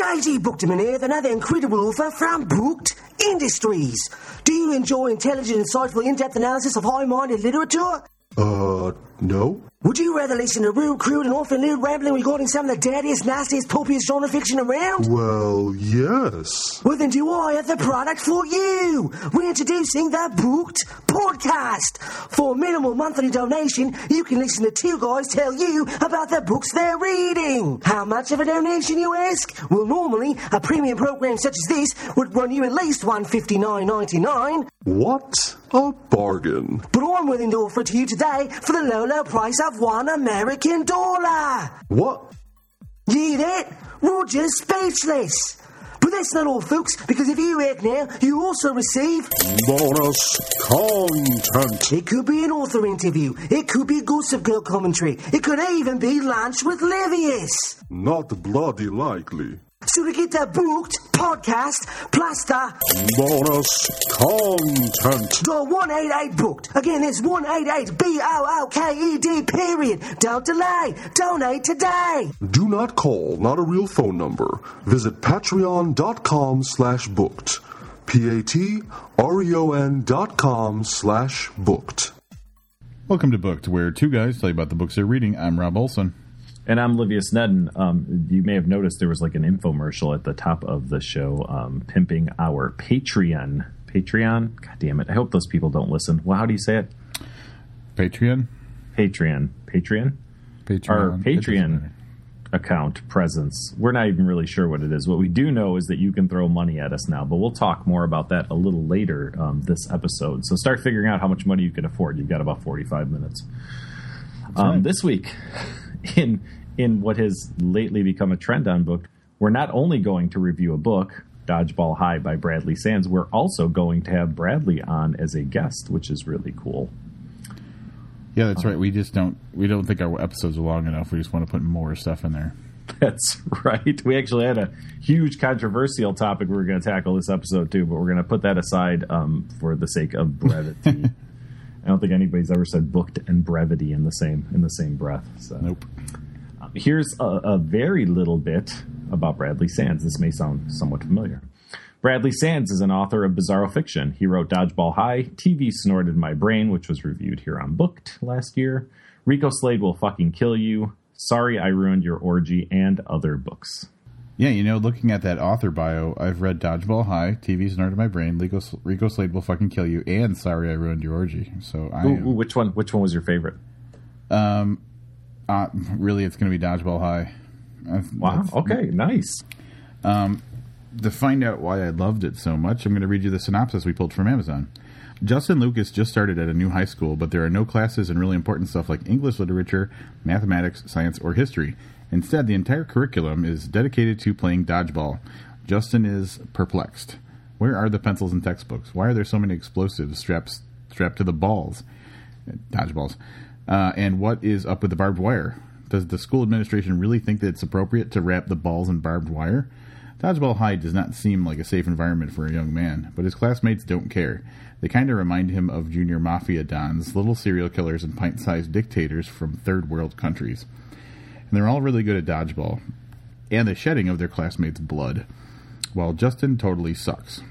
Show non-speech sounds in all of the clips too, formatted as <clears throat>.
JG Bookman here, another incredible author from Booked Industries. Do you enjoy intelligent, insightful, in-depth analysis of high-minded literature? Uh, no. Would you rather listen to real crude and often lewd rambling regarding some of the dirtiest, nastiest, pulpiest genre fiction around? Well, yes. Well, then do I have the product for you? We're introducing the Booked Podcast. For a minimal monthly donation, you can listen to two guys tell you about the books they're reading. How much of a donation, you ask? Well, normally, a premium program such as this would run you at least one fifty nine ninety nine. What a bargain. But I'm willing to offer it to you today for the low, low price of one American dollar. What? You hear that? Roger's speechless. But that's not all, folks, because if you act now, you also receive. Bonus content. It could be an author interview. It could be Gossip Girl commentary. It could even be lunch with Livius. Not bloody likely. So to get the booked podcast plus the Bonus content. the 188 booked. Again, it's 188 B O O K E D period. Don't delay. Donate today. Do not call, not a real phone number. Visit patreon.com slash booked. P-A-T-R-E-O-N dot com slash booked. Welcome to Booked, where two guys tell you about the books they're reading. I'm Rob Olson. And I'm Livius Nedin. Um, you may have noticed there was like an infomercial at the top of the show, um, pimping our Patreon. Patreon? God damn it! I hope those people don't listen. Well, how do you say it? Patreon? Patreon. Patreon. Patreon. Our Patreon account presence. We're not even really sure what it is. What we do know is that you can throw money at us now, but we'll talk more about that a little later um, this episode. So start figuring out how much money you can afford. You've got about 45 minutes. Um, right. This week, in in what has lately become a trend on book, we're not only going to review a book, Dodgeball High by Bradley Sands, we're also going to have Bradley on as a guest, which is really cool. Yeah, that's right. We just don't we don't think our episodes are long enough. We just want to put more stuff in there. That's <laughs> right. We actually had a huge controversial topic we were going to tackle this episode too, but we're going to put that aside um, for the sake of brevity. <laughs> I don't think anybody's ever said booked and brevity in the same in the same breath. So Nope. um, here's a, a very little bit about Bradley Sands. This may sound somewhat familiar. Bradley Sands is an author of bizarro fiction. He wrote Dodgeball High, TV Snorted My Brain, which was reviewed here on Booked last year, Rico Slade Will Fucking Kill You, Sorry I Ruined Your Orgy, and other books. Yeah, you know, looking at that author bio, I've read Dodgeball High, TV Snorted My Brain, Rico, Rico Slade Will Fucking Kill You, and Sorry I Ruined Your Orgy. So I Ooh, am, ooh, which one? Which one was your favorite? um, uh, really, it's going to be Dodgeball High. I've- Wow. Okay. Nice. Um, To find out why I loved it so much, I'm going to read you the synopsis we pulled from Amazon. Justin Lucas just started at a new high school, but there are no classes in really important stuff like English literature, mathematics, science, or history. Instead, the entire curriculum is dedicated to playing dodgeball. Justin is perplexed. Where are the pencils and textbooks? Why are there so many explosives strapped strapped to the balls, dodgeballs? Uh, and what is up with the barbed wire? Does the school administration really think that it's appropriate to wrap the balls in barbed wire? Dodgeball High does not seem like a safe environment for a young man, but his classmates don't care. They kind of remind him of junior mafia dons, little serial killers, and pint sized dictators from third world countries. And they're all really good at dodgeball and the shedding of their classmates' blood, while Justin totally sucks.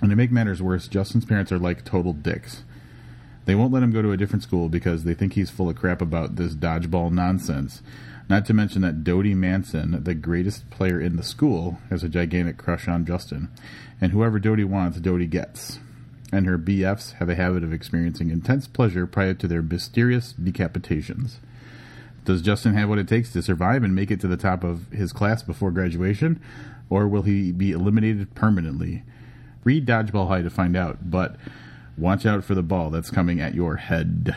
And to make matters worse, Justin's parents are like total dicks. They won't let him go to a different school because they think he's full of crap about this dodgeball nonsense. Not to mention that Dodie Manson, the greatest player in the school, has a gigantic crush on Justin. And whoever Dodie wants, Dodie gets. And her BFs have a habit of experiencing intense pleasure prior to their mysterious decapitations. Does Justin have what it takes to survive and make it to the top of his class before graduation? Or will he be eliminated permanently? Read Dodgeball High to find out, but watch out for the ball that's coming at your head.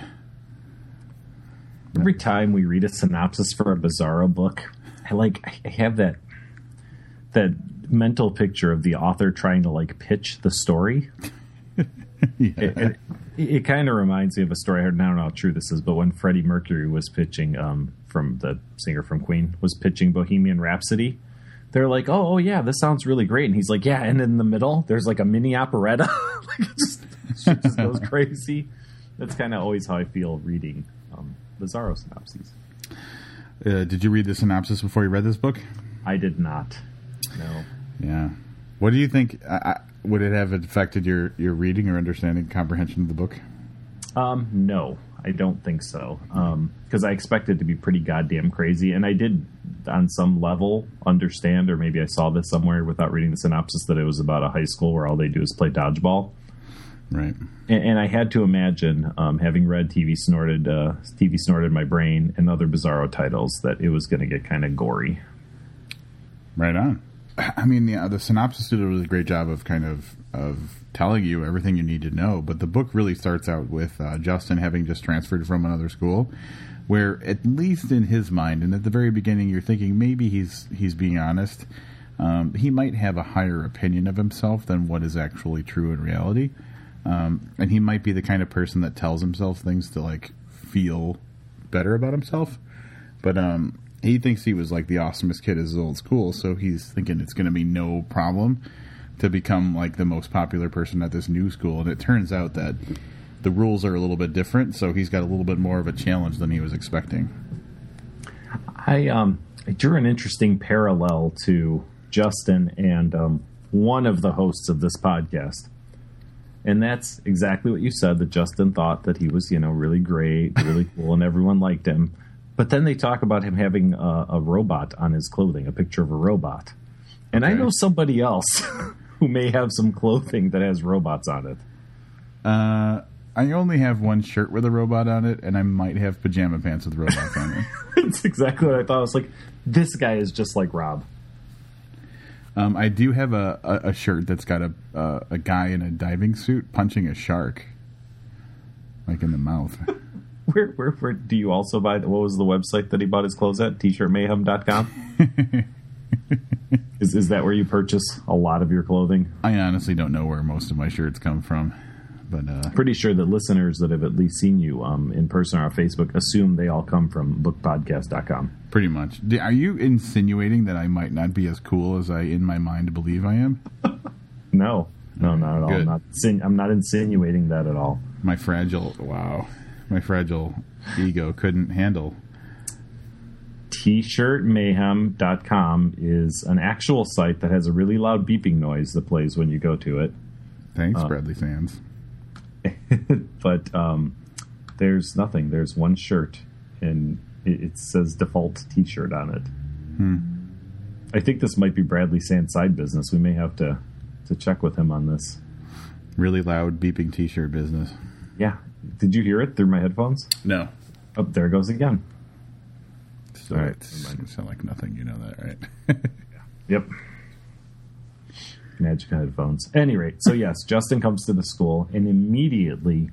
Every time we read a synopsis for a Bizarro book, I like I have that that mental picture of the author trying to like pitch the story. <laughs> Yeah. It, it, it kind of reminds me of a story. I heard. I don't know how true this is, but when Freddie Mercury was pitching, um, from the singer from Queen was pitching Bohemian Rhapsody, they're like, "Oh, oh yeah, this sounds really great," and he's like, "Yeah," and in the middle, there's like a mini operetta. <laughs> like it just just goes <laughs> crazy. That's kind of always how I feel reading um, Bizarro synopses. Uh, did you read the synopsis before you read this book? I did not. No. Yeah. What do you think? I, I, would it have affected your, your reading or understanding comprehension of the book? Um, no, I don't think so. Because I expected it to be pretty goddamn crazy, and I did, on some level, understand, or maybe I saw this somewhere without reading the synopsis, that it was about a high school where all they do is play dodgeball. Right. And, and I had to imagine, um, having read TV snorted, uh, TV snorted my brain, and other Bizarro titles, that it was going to get kind of gory. Right on. I mean, yeah, the synopsis did a really great job of kind of of telling you everything you need to know. But the book really starts out with uh, Justin having just transferred from another school, where at least in his mind, and at the very beginning, you're thinking maybe he's he's being honest. Um, he might have a higher opinion of himself than what is actually true in reality, um, and he might be the kind of person that tells himself things to like feel better about himself. But um, he thinks he was like the awesomest kid at his old school, so he's thinking it's going to be no problem to become like the most popular person at this new school. And it turns out that the rules are a little bit different, so he's got a little bit more of a challenge than he was expecting. I um I drew an interesting parallel to Justin and um, one of the hosts of this podcast. And that's exactly what you said that Justin thought that he was, you know, really great, really cool, and everyone liked him. But then they talk about him having a, a robot on his clothing, a picture of a robot. And I know somebody else <laughs> who may have some clothing that has robots on it. Uh, I only have one shirt with a robot on it, and I might have pajama pants with robots on it. <laughs> That's exactly what I thought. I was like, this guy is just like Rob. Um, I do have a, a, a shirt that's got a uh, a guy in a diving suit punching a shark, like in the mouth. <laughs> <laughs> Where, where, where do you also buy? What was the website that he bought his clothes at? T-shirtmayhem.com. <laughs> is is that where you purchase a lot of your clothing? I honestly don't know where most of my shirts come from, but uh, Pretty sure that listeners that have at least seen you um, in person or on Facebook assume they all come from bookpodcast.com. pretty much. Are you insinuating that I might not be as cool as I in my mind believe I am? No, no, not at all. I'm not, I'm not insinuating that at all. My fragile wow, my fragile ego couldn't handle. T-shirtmayhem.com is an actual site that has a really loud beeping noise that plays when you go to it. Thanks, Bradley Sands. <laughs> but um, there's nothing. There's one shirt, and it, it says default T-shirt on it. I think this might be Bradley Sand's side business. We may have to to check with him on this. Really loud beeping T-shirt business. Yeah, did you hear it through my headphones? No. Oh, there it goes again. So All right, never sound like nothing. You know that, right? <laughs> Yep. Magic headphones. Any rate, so yes, Justin comes to the school and immediately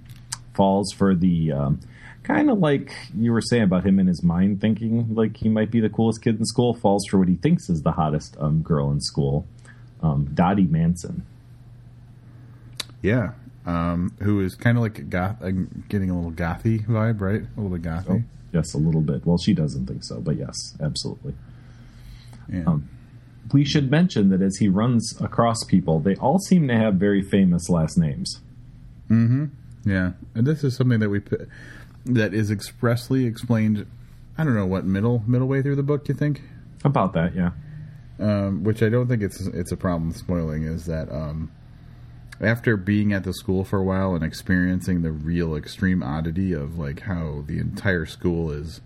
falls for the um, kind of like you were saying about him in his mind thinking like he might be the coolest kid in school. Falls for what he thinks is the hottest um, girl in school, um, Dottie Manson. yeah. Um, who is kind of like a goth, uh, getting a little gothy vibe, right? A little bit gothy. Yes, a little bit. Well, she doesn't think so, but yes, absolutely. Yeah. Um, we should mention that as he runs across people, they all seem to have very famous last names. Mm-hmm. Yeah, and this is something that we put, that is expressly explained. I don't know what middle middle way through the book. You think? About that, yeah. Um, which I don't think it's it's a problem spoiling. Is that um, after being at the school for a while and experiencing the real extreme oddity of like how the entire school is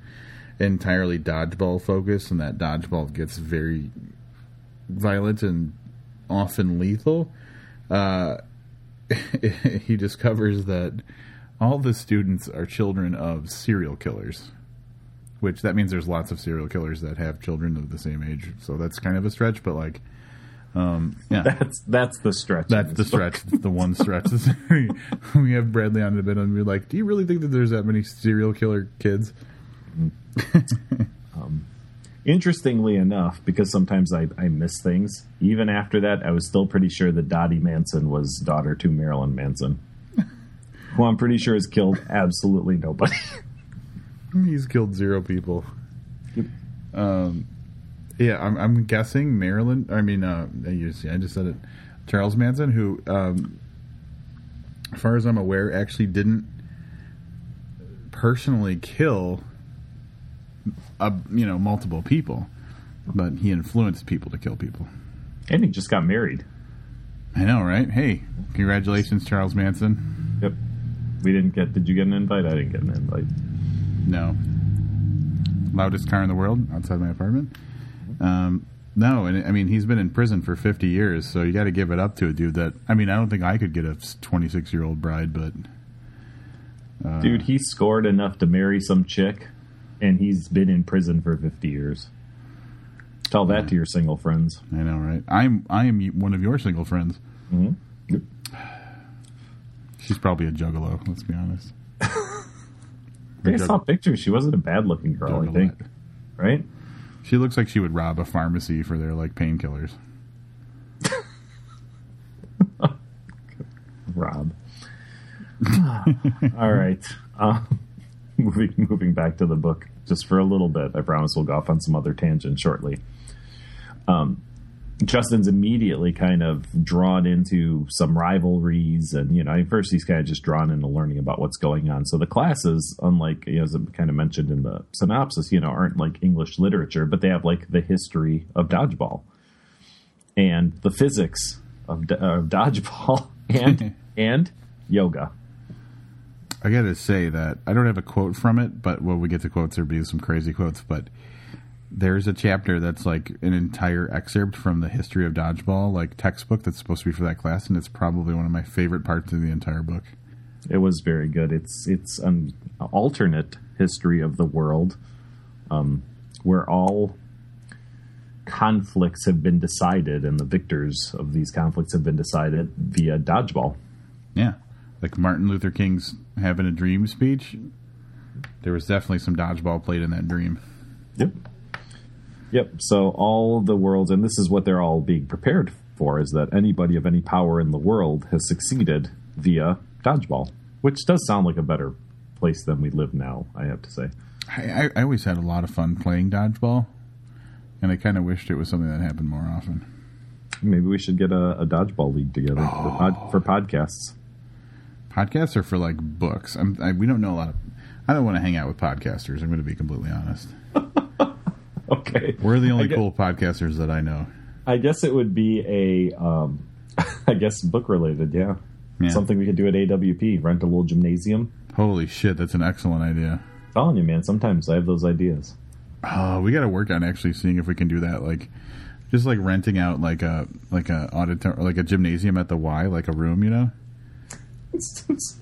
entirely dodgeball focused, and that dodgeball gets very violent and often lethal. Uh, <laughs> he discovers that all the students are children of serial killers, which that means there's lots of serial killers that have children of the same age. So that's kind of a stretch, but like, um, <laughs> yeah, That's that's the stretch. that's the stretch. That's the one stretch. <laughs> we have Bradley on a bit, and we're like, do you really think that there's that many serial killer kids? <laughs> Interestingly enough, because sometimes I, I miss things, even after that, I was still pretty sure that Dottie Manson was daughter to Marilyn Manson, who I'm pretty sure has killed absolutely nobody. He's killed zero people. Yep. Um, yeah, I'm, I'm guessing Marilyn. I mean, uh, I just, I just said it. Charles Manson, who, um, as far as I'm aware, actually didn't personally kill, a, you know, multiple people. but he influenced people to kill people. And he just got married. I know, right? Hey, congratulations, Charles Manson. Yep. We didn't get. Did you get an invite? I didn't get an invite. No. Loudest car in the world outside my apartment. Um, no, and I mean he's been in prison for 50 years, so you got to give it up to a dude that. I mean, I don't think I could get a 26 year old bride, but Dude, he scored enough to marry some chick, and he's been in prison for 50 years. Tell that to your single friends. I know, right? I'm I am one of your single friends. Mm-hmm. She's probably a juggalo. Let's be honest. <laughs> I saw pictures. She wasn't a bad looking girl, I think. Right? She looks like she would rob a pharmacy for their like painkillers. Rob. All right. Uh, moving moving back to the book just for a little bit. I promise we'll go off on some other tangent shortly. Um, Justin's immediately kind of drawn into some rivalries, and you know, at first he's kind of just drawn into learning about what's going on. So the classes, unlike you know, as I kind of mentioned in the synopsis, you know, aren't like English literature, but they have like the history of dodgeball and the physics of, do- of dodgeball <laughs> and <laughs> and yoga. I gotta say that I don't have a quote from it, but when we get to quotes, there'll be some crazy quotes. But there's a chapter that's like an entire excerpt from the history of dodgeball, like textbook that's supposed to be for that class, and it's probably one of my favorite parts of the entire book. It was very good. It's it's an alternate history of the world, um, where all conflicts have been decided, and the victors of these conflicts have been decided via dodgeball. Yeah, like Martin Luther King's having a dream speech. There was definitely some dodgeball played in that dream. Yep. Yep. So all the worlds, and this is what they're all being prepared for, is that anybody of any power in the world has succeeded via dodgeball, which does sound like a better place than we live now. I have to say. I, I, always had a lot of fun playing dodgeball, and I kind of wished it was something that happened more often. Maybe we should get a, a dodgeball league together for, oh. pod, for podcasts. Podcasts are for like books. I'm, I, we don't know a lot of. I don't want to hang out with podcasters. I'm going to be completely honest. <laughs> <laughs> Okay. We're the only guess, cool podcasters that I know. I guess it would be a, um, <laughs> I guess book related. Yeah. Yeah. Something we could do at AWP. Rent a little gymnasium. Holy shit, that's an excellent idea. telling you, man. Sometimes I have those ideas. Oh, we got to work on actually seeing if we can do that. Like, just like renting out like a like a auditor like a gymnasium at the Y, like a room, you know. <laughs> It's, it's,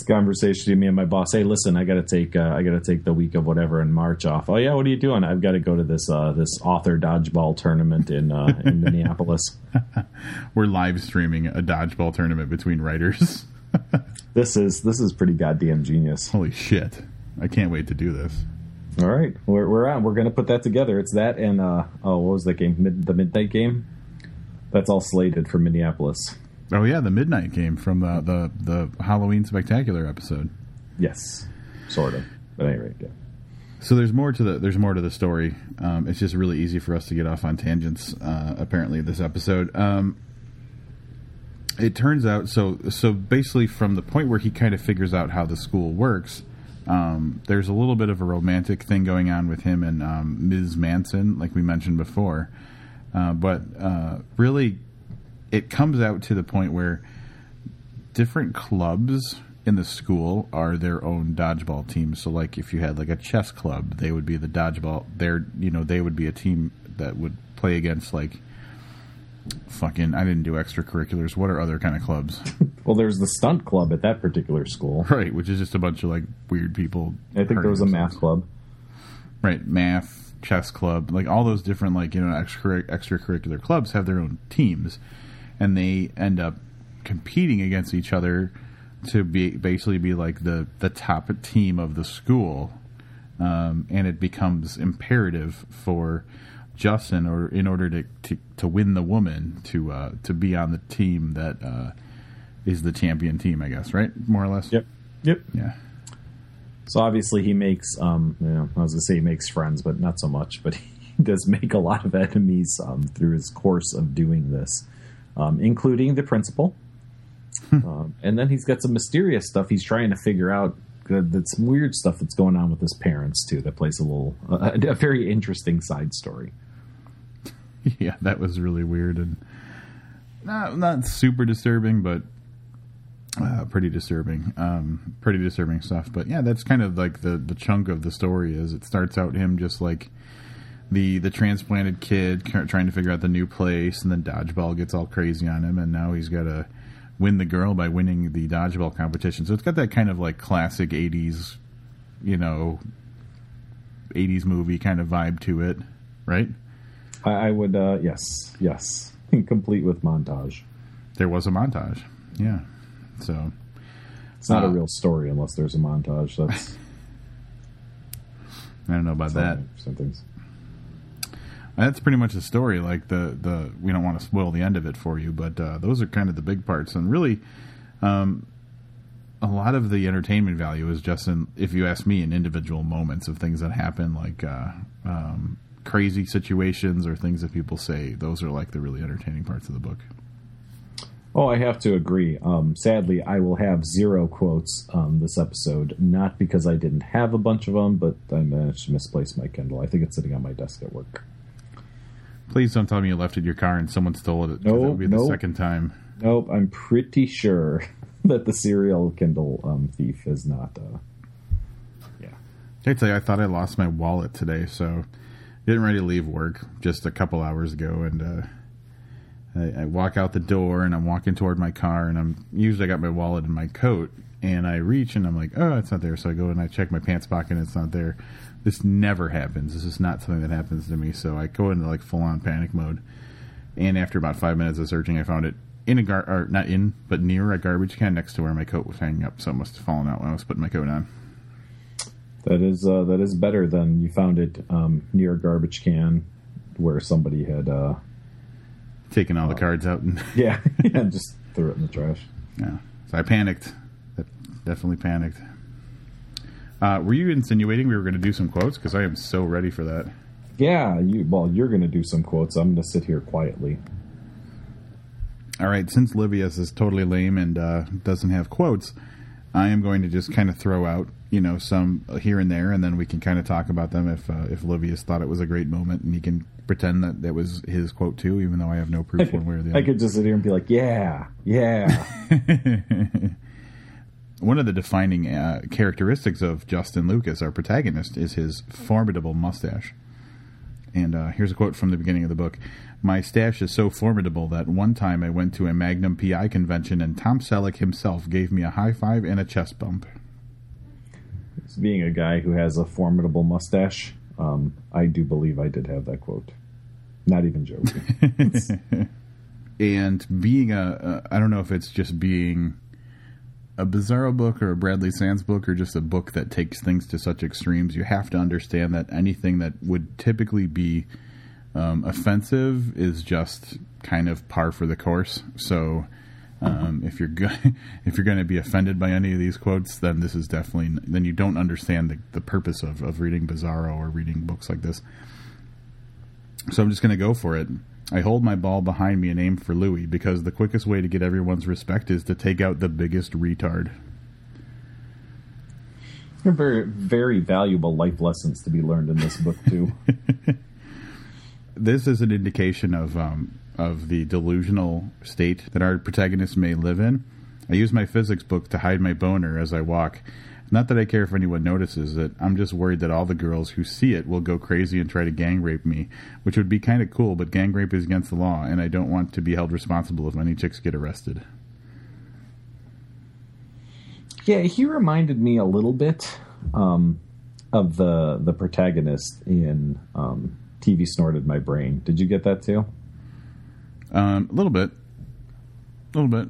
a conversation to me and my boss. Hey, listen, I got to take uh, I got to take the week of whatever in March off. Oh yeah, what are you doing? I've got to go to this uh, this author dodgeball tournament in uh, in <laughs> Minneapolis. <laughs> We're live streaming a dodgeball tournament between writers. <laughs> This is this is pretty goddamn genius. Holy shit! I can't wait to do this. All right, we're we're on. We're gonna put that together. It's that and uh, oh, what was that game? Mid, the midnight game. That's all slated for Minneapolis. Oh yeah, the midnight game from the the, the Halloween Spectacular episode. Yes, sort of. But anyway, yeah. So there's more to the there's more to the story. Um, it's just really easy for us to get off on tangents. Uh, apparently, this episode. Um, it turns out so so basically from the point where he kind of figures out how the school works. Um, there's a little bit of a romantic thing going on with him and um, Ms. Manson, like we mentioned before. Uh, but uh, really, it comes out to the point where different clubs in the school are their own dodgeball teams. So, like, if you had like a chess club, they would be the dodgeball. They're you know they would be a team that would play against like fucking. I didn't do extracurriculars. What are other kind of clubs? <laughs> Well, there's the stunt club at that particular school. <laughs> right, which is just a bunch of like weird people. I think there was a math club. right math chess club like all those different like you know extra extracurricular clubs have their own teams and they end up competing against each other to be basically be like the the top team of the school um, and it becomes imperative for Justin or in order to, to to win the woman to uh, to be on the team that uh, is the champion team I guess right more or less Yep. Yep. yeah So obviously he makes, um, you know, I was gonna say he makes friends, but not so much. But <laughs> he does make a lot of enemies um, through his course of doing this, um, including the principal. um, and then he's got some mysterious stuff he's trying to figure out. Uh, that's weird stuff that's going on with his parents too. That plays a little, uh, <laughs> a very interesting side story. <laughs> yeah, that was really weird and not not super disturbing, but uh, pretty disturbing. Um, pretty disturbing stuff. But yeah, that's kind of like the the chunk of the story. Is it starts out him just like the the transplanted kid trying to figure out the new place, and then dodgeball gets all crazy on him, and now he's got to win the girl by winning the dodgeball competition. So it's got that kind of like classic '80s, you know, '80s movie kind of vibe to it, right? I, I would, uh, yes, yes, <laughs> complete with montage. There was a montage, yeah. So it's not uh, a real story unless there's a montage. That's <laughs> I don't know about that. Some things. That's pretty much the story. Like the the we don't want to spoil the end of it for you, but uh, those are kind of the big parts, and really, um, a lot of the entertainment value is just in, if you ask me, in individual moments of things that happen, like uh, um, crazy situations or things that people say. Those are like the really entertaining parts of the book. Oh, I have to agree. Um, sadly, I will have zero quotes um, this episode, not because I didn't have a bunch of them, but I managed to misplace my Kindle. I think it's sitting on my desk at work. Please don't tell me you left it in your car and someone stole it. No, nope, that would be the nope. second time. Nope, I'm pretty sure <laughs> that the serial Kindle um, thief is not. Uh, yeah. I tell you, I thought I lost my wallet today, so getting ready to leave work just a couple hours ago, and uh, I, I, walk out the door and I'm walking toward my car, and I'm usually I got my wallet in my coat, and I reach and I'm like, oh, it's not there. So I go and I check my pants pocket, and it's not there. This never happens. This is not something that happens to me. So I go into like full on panic mode, and after about five minutes of searching, I found it in a gar or not in, but near a garbage can next to where my coat was hanging up. So it must have fallen out when I was putting my coat on. That is uh, that is better than you found it um, near a garbage can where somebody had uh, taken all the cards out and yeah, <laughs> and just threw it in the trash. Yeah, so I panicked. That Definitely panicked. Uh, were you insinuating we were going to do some quotes? Because I am so ready for that. Yeah, you. Well, you're going to do some quotes. I'm going to sit here quietly. All right. Since Livius is totally lame and uh, doesn't have quotes, I am going to just kind of throw out, you know, some here and there, and then we can kind of talk about them if uh, if Livius thought it was a great moment, and he can pretend that that was his quote too, even though I have no proof one way or the other. I could just sit here and be like, "Yeah, yeah." <laughs> One of the defining uh, characteristics of Justin Lucas, our protagonist, is his formidable mustache. And uh, here's a quote from the beginning of the book. My stash is so formidable that one time I went to a Magnum PI convention and Tom Selleck himself gave me a high five and a chest bump. Being a guy who has a formidable mustache, um, I do believe I did have that quote. Not even joking. <laughs> <laughs> and being a, a, I don't know if it's just being a Bizarro book or a Bradley Sands book or just a book that takes things to such extremes. You have to understand that anything that would typically be um, offensive is just kind of par for the course. So um, if you're go- <laughs> if you're going to be offended by any of these quotes, then this is definitely then you don't understand the, the purpose of, of reading Bizarro or reading books like this. So I'm just going to go for it. I hold my ball behind me and aim for Louis because the quickest way to get everyone's respect is to take out the biggest retard. Very, very valuable life lessons to be learned in this book too. <laughs> this is an indication of um, of the delusional state that our protagonist may live in. I use my physics book to hide my boner as I walk. Not that I care if anyone notices it. I'm just worried that all the girls who see it will go crazy and try to gang rape me, which would be kind of cool, but gang rape is against the law, and I don't want to be held responsible if any chicks get arrested. Yeah, he reminded me a little bit um, of the the protagonist in um, TV snorted my brain. Did you get that too? Um, a little bit, a little bit.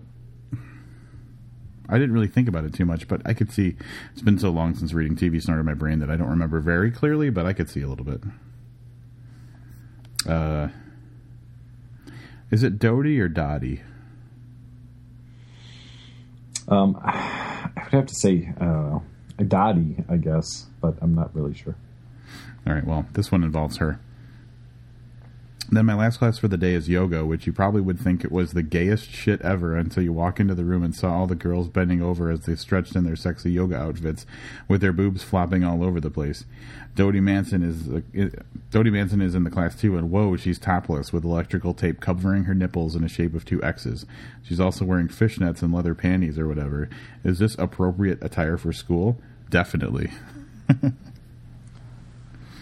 I didn't really think about it too much, but I could see. It's been so long since reading TV snorted my brain that I don't remember very clearly, but I could see a little bit. Uh, is it Dodie or Dottie? Um, <sighs> I would have to say uh, Dottie, I guess, but I'm not really sure. All right. Well, this one involves her. Then my last class for the day is yoga, which you probably would think it was the gayest shit ever until you walk into the room and saw all the girls bending over as they stretched in their sexy yoga outfits with their boobs flopping all over the place. Dodie Manson is uh, Dodie Manson is in the class too, and whoa, she's topless with electrical tape covering her nipples in a shape of two X's. She's also wearing fishnets and leather panties or whatever. Is this appropriate attire for school? Definitely. <laughs>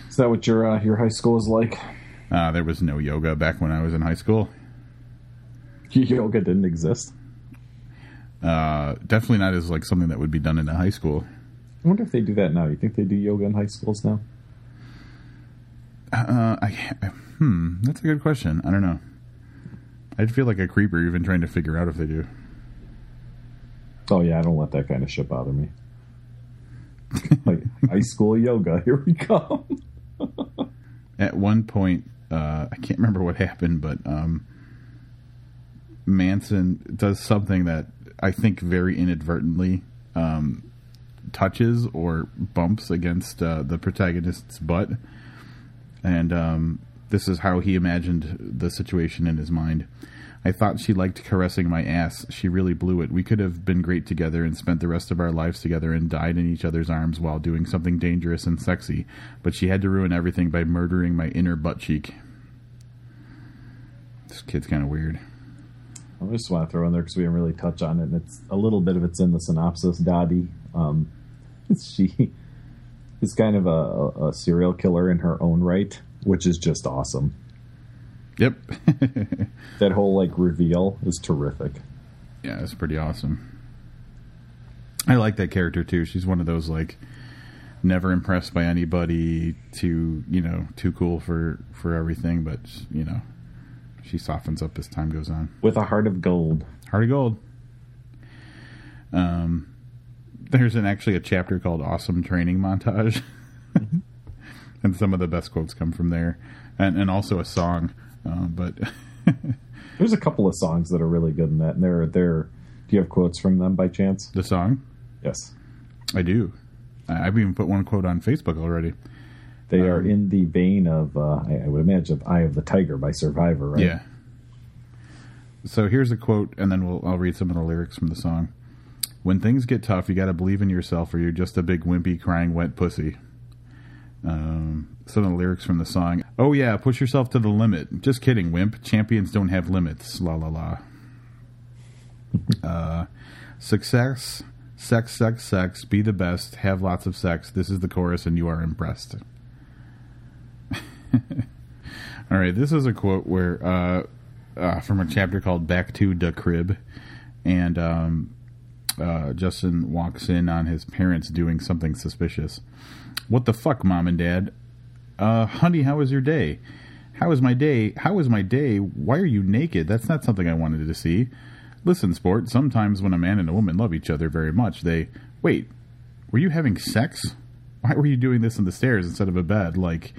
Is that what your uh, your high school is like? Uh, there was no yoga back when I was in high school. <laughs> Yoga didn't exist. Uh, definitely not as like something that would be done in a high school. I wonder if they do that now. You think they do yoga in high schools now? Uh, I, hmm, that's a good question. I don't know. I'd feel like a creeper even trying to figure out if they do. Oh yeah, I don't let that kind of shit bother me. <laughs> like high school yoga, <laughs> here we come. At one point, uh, I can't remember what happened, but um, Manson does something that I think very inadvertently um, touches or bumps against uh, the protagonist's butt, and um, this is how he imagined the situation in his mind. I thought she liked caressing my ass. She really blew it. We could have been great together and spent the rest of our lives together and died in each other's arms while doing something dangerous and sexy. But she had to ruin everything by murdering my inner butt cheek. This kid's kind of weird. I just want to throw in there because we didn't really touch on it, and it's a little bit of it's in the synopsis. Dottie, um, <laughs> she is kind of a, a serial killer in her own right, which is just awesome. Yep. <laughs> that whole like reveal is terrific. Yeah, it's pretty awesome. I like that character too. She's one of those like never impressed by anybody, too you know, too cool for for everything, but you know, she softens up as time goes on. With a heart of gold. Heart of gold. Um there's an actually a chapter called Awesome Training Montage. <laughs> and some of the best quotes come from there. And and also a song uh, but <laughs> there's a couple of songs that are really good in that, and they're they're. Do you have quotes from them by chance? The song? Yes, I do. I've even put one quote on Facebook already. They um, are in the vein of, uh, I, I would imagine, of "Eye of the Tiger" by Survivor, right? Yeah. So here's a quote, and then we'll I'll read some of the lyrics from the song. When things get tough, you got to believe in yourself, or you're just a big wimpy crying wet pussy. Um, some of the lyrics from the song. Oh yeah, push yourself to the limit. Just kidding, wimp. Champions don't have limits. La la la. <laughs> uh, success, sex, sex, sex. Be the best. Have lots of sex. This is the chorus, and you are impressed. <laughs> All right, this is a quote where uh, uh, from a chapter called "Back to the Crib," and um, uh, Justin walks in on his parents doing something suspicious. What the fuck, mom and dad? Uh, honey, how was your day? How was my day? How was my day? Why are you naked? That's not something I wanted to see. Listen, sport, sometimes when a man and a woman love each other very much, they. Wait, were you having sex? Why were you doing this in the stairs instead of a bed? Like,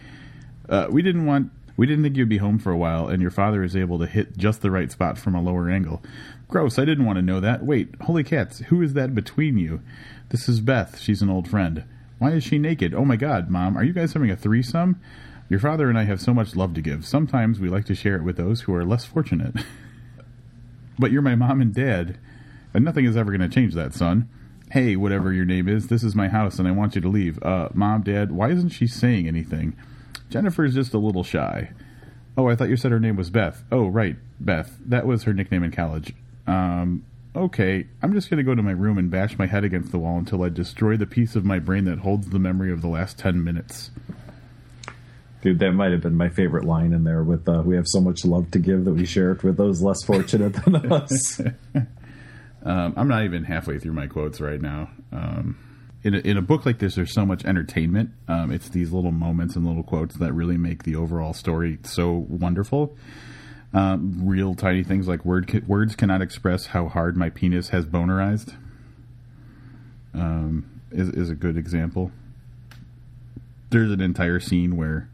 uh, we didn't want. We didn't think you'd be home for a while, and your father is able to hit just the right spot from a lower angle. Gross, I didn't want to know that. Wait, holy cats, who is that between you? This is Beth. She's an old friend. Why is she naked? Oh my god, Mom, are you guys having a threesome? Your father and I have so much love to give. Sometimes we like to share it with those who are less fortunate. <laughs> but you're my mom and dad, and nothing is ever going to change that, son. Hey, whatever your name is, this is my house and I want you to leave. Uh, Mom, Dad, why isn't she saying anything? Jennifer's just a little shy. Oh, I thought you said her name was Beth. Oh, right, Beth. That was her nickname in college. Um, okay, I'm just going to go to my room and bash my head against the wall until I destroy the piece of my brain that holds the memory of the last 10 minutes. Dude, that might have been my favorite line in there with uh, we have so much love to give that we share it with those less fortunate than <laughs> us. um, I'm not even halfway through my quotes right now. Um, in, a, in a book like this, there's so much entertainment. Um, it's these little moments and little quotes that really make the overall story so wonderful. Um, real tiny things like word words cannot express how hard my penis has bonerized. Um, is is a good example. There's an entire scene where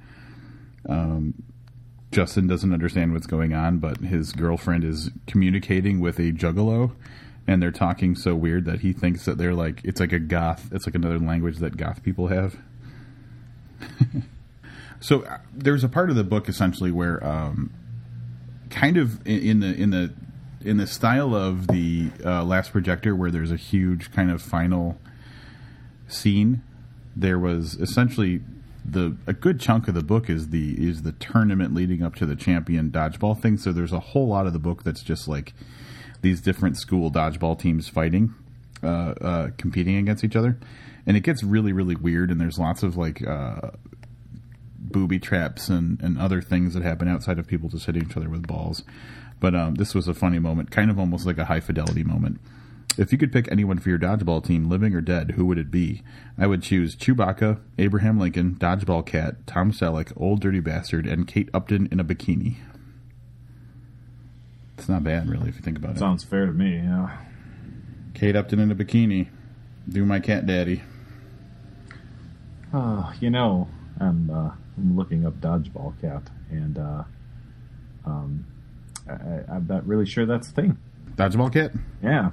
um, Justin doesn't understand what's going on, but his girlfriend is communicating with a juggalo, and they're talking so weird that he thinks that they're like it's like a goth. It's like another language that goth people have. <laughs> So uh, there's a part of the book essentially where, um, kind of in, the in the in the style of the uh, Last Projector, where there's a huge kind of final scene. There was essentially the a good chunk of the book is the is the tournament leading up to the champion dodgeball thing. So there's a whole lot of the book that's just like these different school dodgeball teams fighting, uh, uh, competing against each other, and it gets really really weird. And there's lots of like uh, booby traps and and other things that happen outside of people just hitting each other with balls. But um, this was a funny moment, kind of almost like a high fidelity moment. If you could pick anyone for your dodgeball team, living or dead, who would it be? I would choose Chewbacca, Abraham Lincoln, Dodgeball Cat, Tom Selleck, Ol' Dirty Bastard, and Kate Upton in a bikini. It's not bad, really, if you think about it. Sounds fair to me. Yeah. Kate Upton in a bikini. Do my cat daddy. Oh, you know, I'm uh, I'm looking up dodgeball cat, and uh, um, I, I'm not really sure that's a thing. Dodgeball cat? Yeah.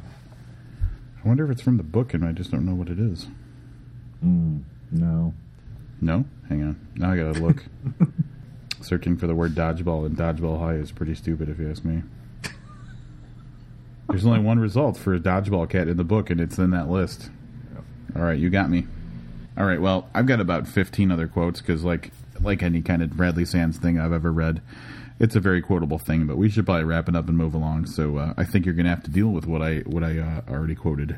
I wonder if it's from the book and I just don't know what it is. No. No? Hang on. Now I gotta look. <laughs> Searching for the word dodgeball and dodgeball high is pretty stupid if you ask me. <laughs> There's only one result for a dodgeball cat in the book, and it's in that list. All right, you got me. All right, well, I've got about 15 other quotes because, like, like any kind of Bradley Sands thing I've ever read, it's a very quotable thing. But we should probably wrap it up and move along. So uh, I think you're gonna have to deal with what I what I uh, already quoted.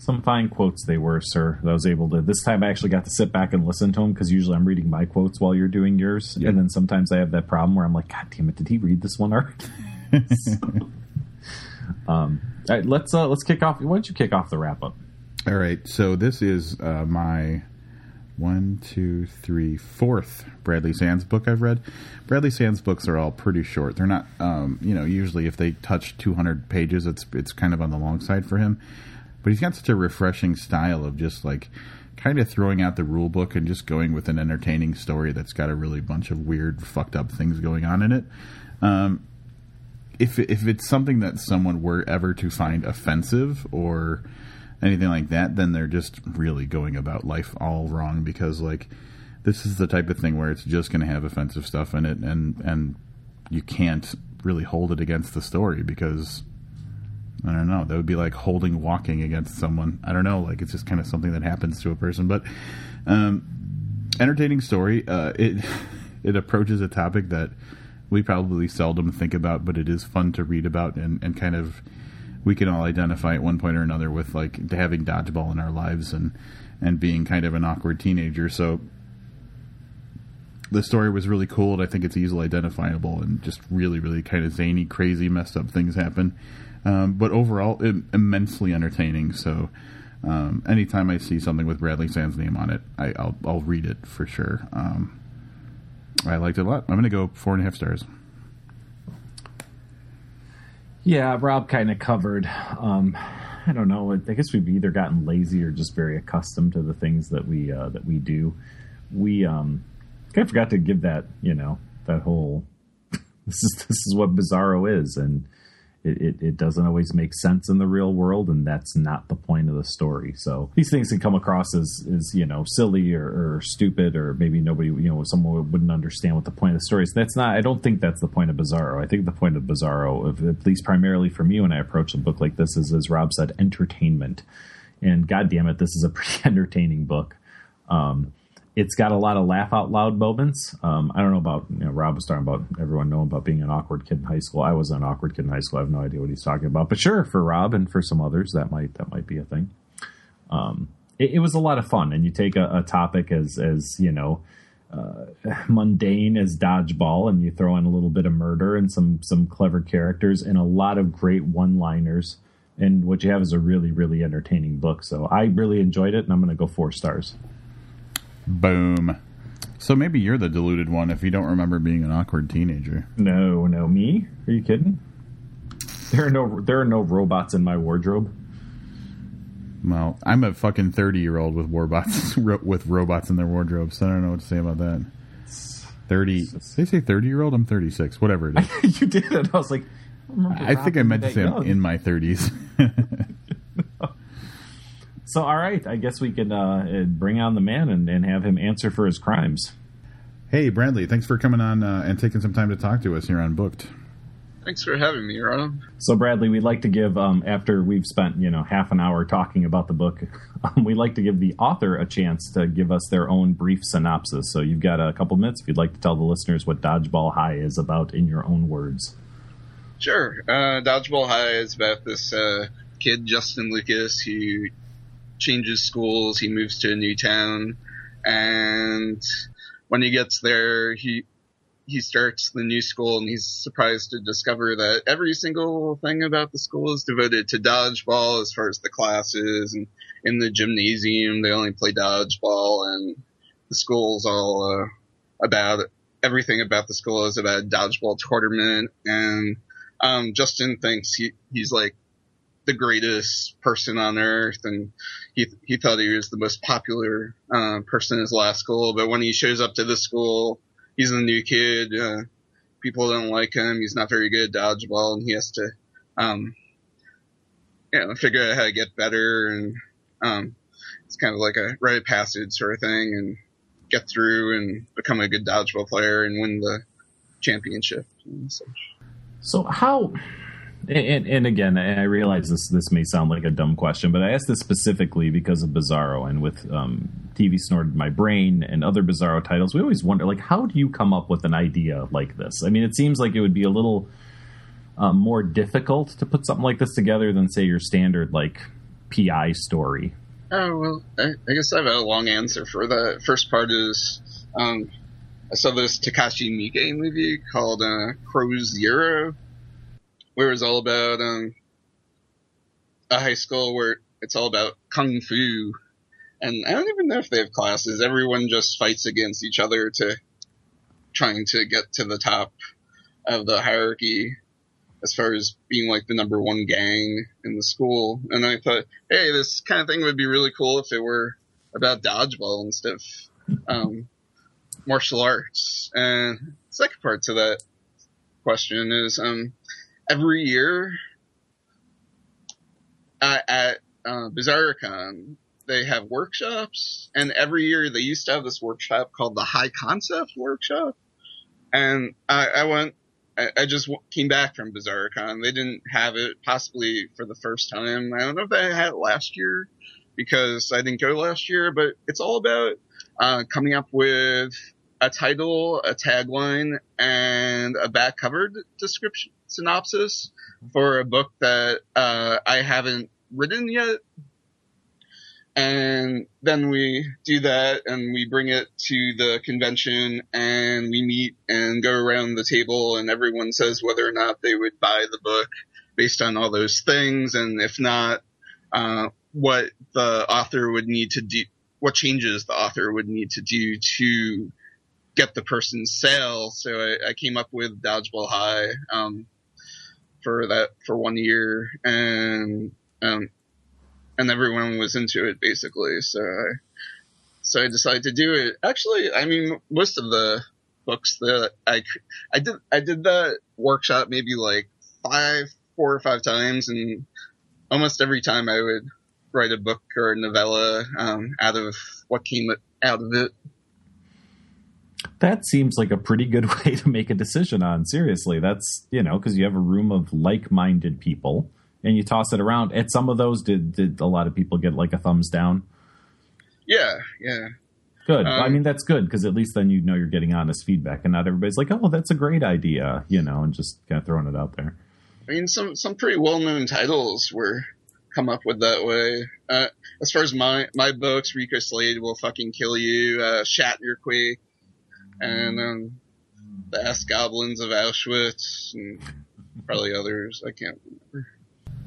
Some fine quotes they were, sir. I was able to. This time I actually got to sit back and listen to them because usually I'm reading my quotes while you're doing yours, Yeah. and then sometimes I have that problem where I'm like, God damn it, did he read this one already? <laughs> um, all right, let's uh, let's kick off. Why don't you kick off the wrap up? All right, so this is uh, my one, two, three, fourth Bradley Sands book I've read. Bradley Sands books are all pretty short. They're not, um, you know, usually if they touch 200 pages, it's it's kind of on the long side for him. But he's got such a refreshing style of just like kind of throwing out the rule book and just going with an entertaining story that's got a really bunch of weird, fucked up things going on in it. Um, if if it's something that someone were ever to find offensive or anything like that, then they're just really going about life all wrong because like this is the type of thing where it's just going to have offensive stuff in it and and you can't really hold it against the story because I don't know. That would be like holding walking against someone. I don't know. Like it's just kind of something that happens to a person. But um, entertaining story. Uh, it <laughs> it approaches a topic that we probably seldom think about, but it is fun to read about and, and kind of we can all identify at one point or another with like having dodgeball in our lives and and being kind of an awkward teenager. So the story was really cool, and I think it's easily identifiable and just really, really kind of zany, crazy, messed up things happen. Um, but overall, im- immensely entertaining. So um, anytime I see something with Bradley Sand's name on it, I, I'll I'll read it for sure. Um, I liked it a lot. I'm going to go four and a half stars. Yeah, Rob kind of covered. Um, I don't know. I guess we've either gotten lazy or just very accustomed to the things that we uh, that we do. We um, kind of forgot to give that you know that whole <laughs> this is this is what Bizarro is, and it, it, it doesn't always make sense in the real world, and that's not the point of the story. So these things can come across as as you know silly or, or stupid, or maybe nobody you know someone wouldn't understand what the point of the story is. That's not. I don't think that's the point of Bizarro. I think the point of Bizarro, at least primarily for me when I approach a book like this, is as Rob said, entertainment. And God damn it, this is a pretty <laughs> entertaining book. Um, it's got a lot of laugh out loud moments. Um, I don't know about you know, Rob was talking about everyone knowing about being an awkward kid in high school. I was an awkward kid in high school. I have no idea what he's talking about, but sure, for Rob and for some others, that might that might be a thing. Um, it, it was a lot of fun, and you take a, a topic as as you know uh, <laughs> mundane as dodgeball, and you throw in a little bit of murder and some some clever characters and a lot of great one liners. And what you have is a really really entertaining book. So I really enjoyed it, and I'm going to go four stars. Boom. So maybe you're the deluded one if you don't remember being an awkward teenager. No, no, me? Are you kidding? There are no there are no robots in my wardrobe. Well, I'm a fucking 30 year old with robots <laughs> with robots in their wardrobes. So I don't know what to say about that. 30. They say 30 year old. I'm 36. Whatever it is. <laughs> you did it. I was like, I, I think I meant to say that I'm in my 30s. <laughs> So, all right, I guess we can uh, bring on the man and, and have him answer for his crimes. Hey, Bradley, thanks for coming on uh, and taking some time to talk to us here on Booked. Thanks for having me, Ron. So, Bradley, we'd like to give, um, after we've spent, you know, half an hour talking about the book, <laughs> um, we'd like to give the author a chance to give us their own brief synopsis. So, you've got a couple minutes if you'd like to tell the listeners what Dodgeball High is about in your own words. Sure. Uh, Dodgeball High is about this uh, kid, Justin Lucas, who changes schools. He moves to a new town, and when he gets there, he he starts the new school and he's surprised to discover that every single thing about the school is devoted to dodgeball as far as the classes and in the gymnasium they only play dodgeball and the school's all uh, about everything about the school is about dodgeball tournament and um, Justin thinks he he's like the greatest person on earth and he he thought he was the most popular uh, person in his last school but when he shows up to the school he's a new kid. Uh, people don't like him. He's not very good at dodgeball, and he has to, um, you know, figure out how to get better. And um, it's kind of like a rite of passage sort of thing, and get through and become a good dodgeball player and win the championship. So how and, and again, I realize this this may sound like a dumb question, but I asked this specifically because of Bizarro and with um, TV snorted my brain and other Bizarro titles. We always wonder, like, how do you come up with an idea like this? I mean, it seems like it would be a little uh, more difficult to put something like this together than say your standard like PI story. Oh well, I, I guess I have a long answer for that. First part is um, I saw this Takashi Miike movie called uh, Crow Zero where it's all about um, a high school where it's all about kung fu, and I don't even know if they have classes. Everyone just fights against each other to trying to get to the top of the hierarchy as far as being like the number one gang in the school. And I thought, hey, this kind of thing would be really cool if it were about dodgeball instead of um, martial arts. And second part to that question is, um, every year at, at uh, BizarroCon, they have workshops, and every year they used to have this workshop called the High Concept Workshop, and I, I went. I, I just came back from BizarroCon. They didn't have it, possibly for the first time. I don't know if they had it last year because I didn't go last year, but it's all about uh, coming up with a title, a tagline, and a back cover description synopsis for a book that uh, I haven't written yet. And then we do that and we bring it to the convention and we meet and go around the table and everyone says whether or not they would buy the book based on all those things. And if not, uh, what the author would need to do, what changes the author would need to do to get the person's sale. So I, I came up with Dodgeball High. Um, for that for one year, and um, and everyone was into it basically. So I, so I decided to do it. Actually, I mean, most of the books that I I did I did that workshop maybe like five, four or five times, and almost every time I would write a book or a novella um, out of what came out of it that seems like a pretty good <laughs> way to make a decision on. Seriously, that's you know because you have a room of like-minded people and you toss it around. At some of those, did did a lot of people get like a thumbs down? Yeah, yeah. Good. Um, I mean, that's good because at least then you know you're getting honest feedback, and not everybody's like, "Oh, that's a great idea," you know, and just kind of throwing it out there. I mean, some some pretty well known titles were come up with that way. Uh, as far as my my books, Rico Slade will fucking kill you, uh, Quake, and um, the Ass Goblins of Auschwitz, and probably others. I can't remember.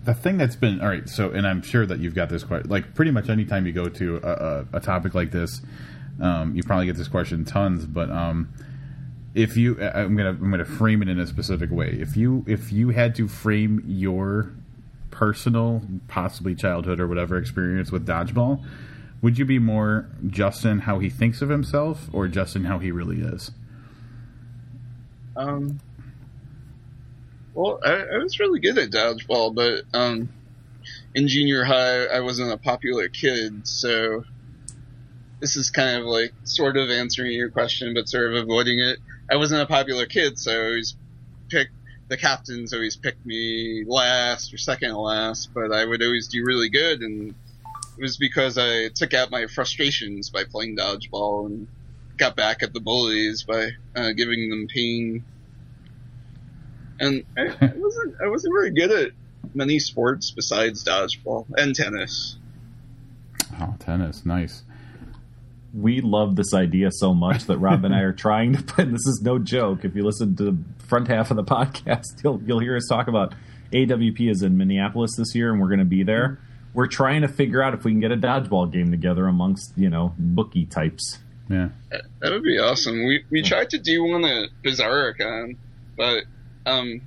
The thing that's been all right, so and I'm sure that you've got this question. Like pretty much anytime you go to a, a, a topic like this, um, you probably get this question tons. But um, if you, I'm gonna I'm gonna frame it in a specific way. If you if you had to frame your personal, possibly childhood or whatever experience with dodgeball, would you be more Justin how he thinks of himself or Justin how he really is? Um. Well, I, I was really good at dodgeball, but um, in junior high, I wasn't a popular kid, so this is kind of like sort of answering your question, but sort of avoiding it. I wasn't a popular kid, so I always picked the captains always picked me last or second last, but I would always do really good, and it was because I took out my frustrations by playing dodgeball and got back at the bullies by uh, giving them pain. And I, I <laughs> wasn't I wasn't very good at many sports besides dodgeball and tennis. Oh, tennis, nice. we love this idea so much that Rob and I are trying to <laughs> put. This is no joke. If you listen to the front half of the <laughs> podcast, you'll you'll hear us talk about AWP is in Minneapolis this year, and we're going to be there. We're trying to figure out if we can get a dodgeball game together amongst you know bookie types. Yeah. That would be awesome. We we tried to do one at BizarroCon, but um,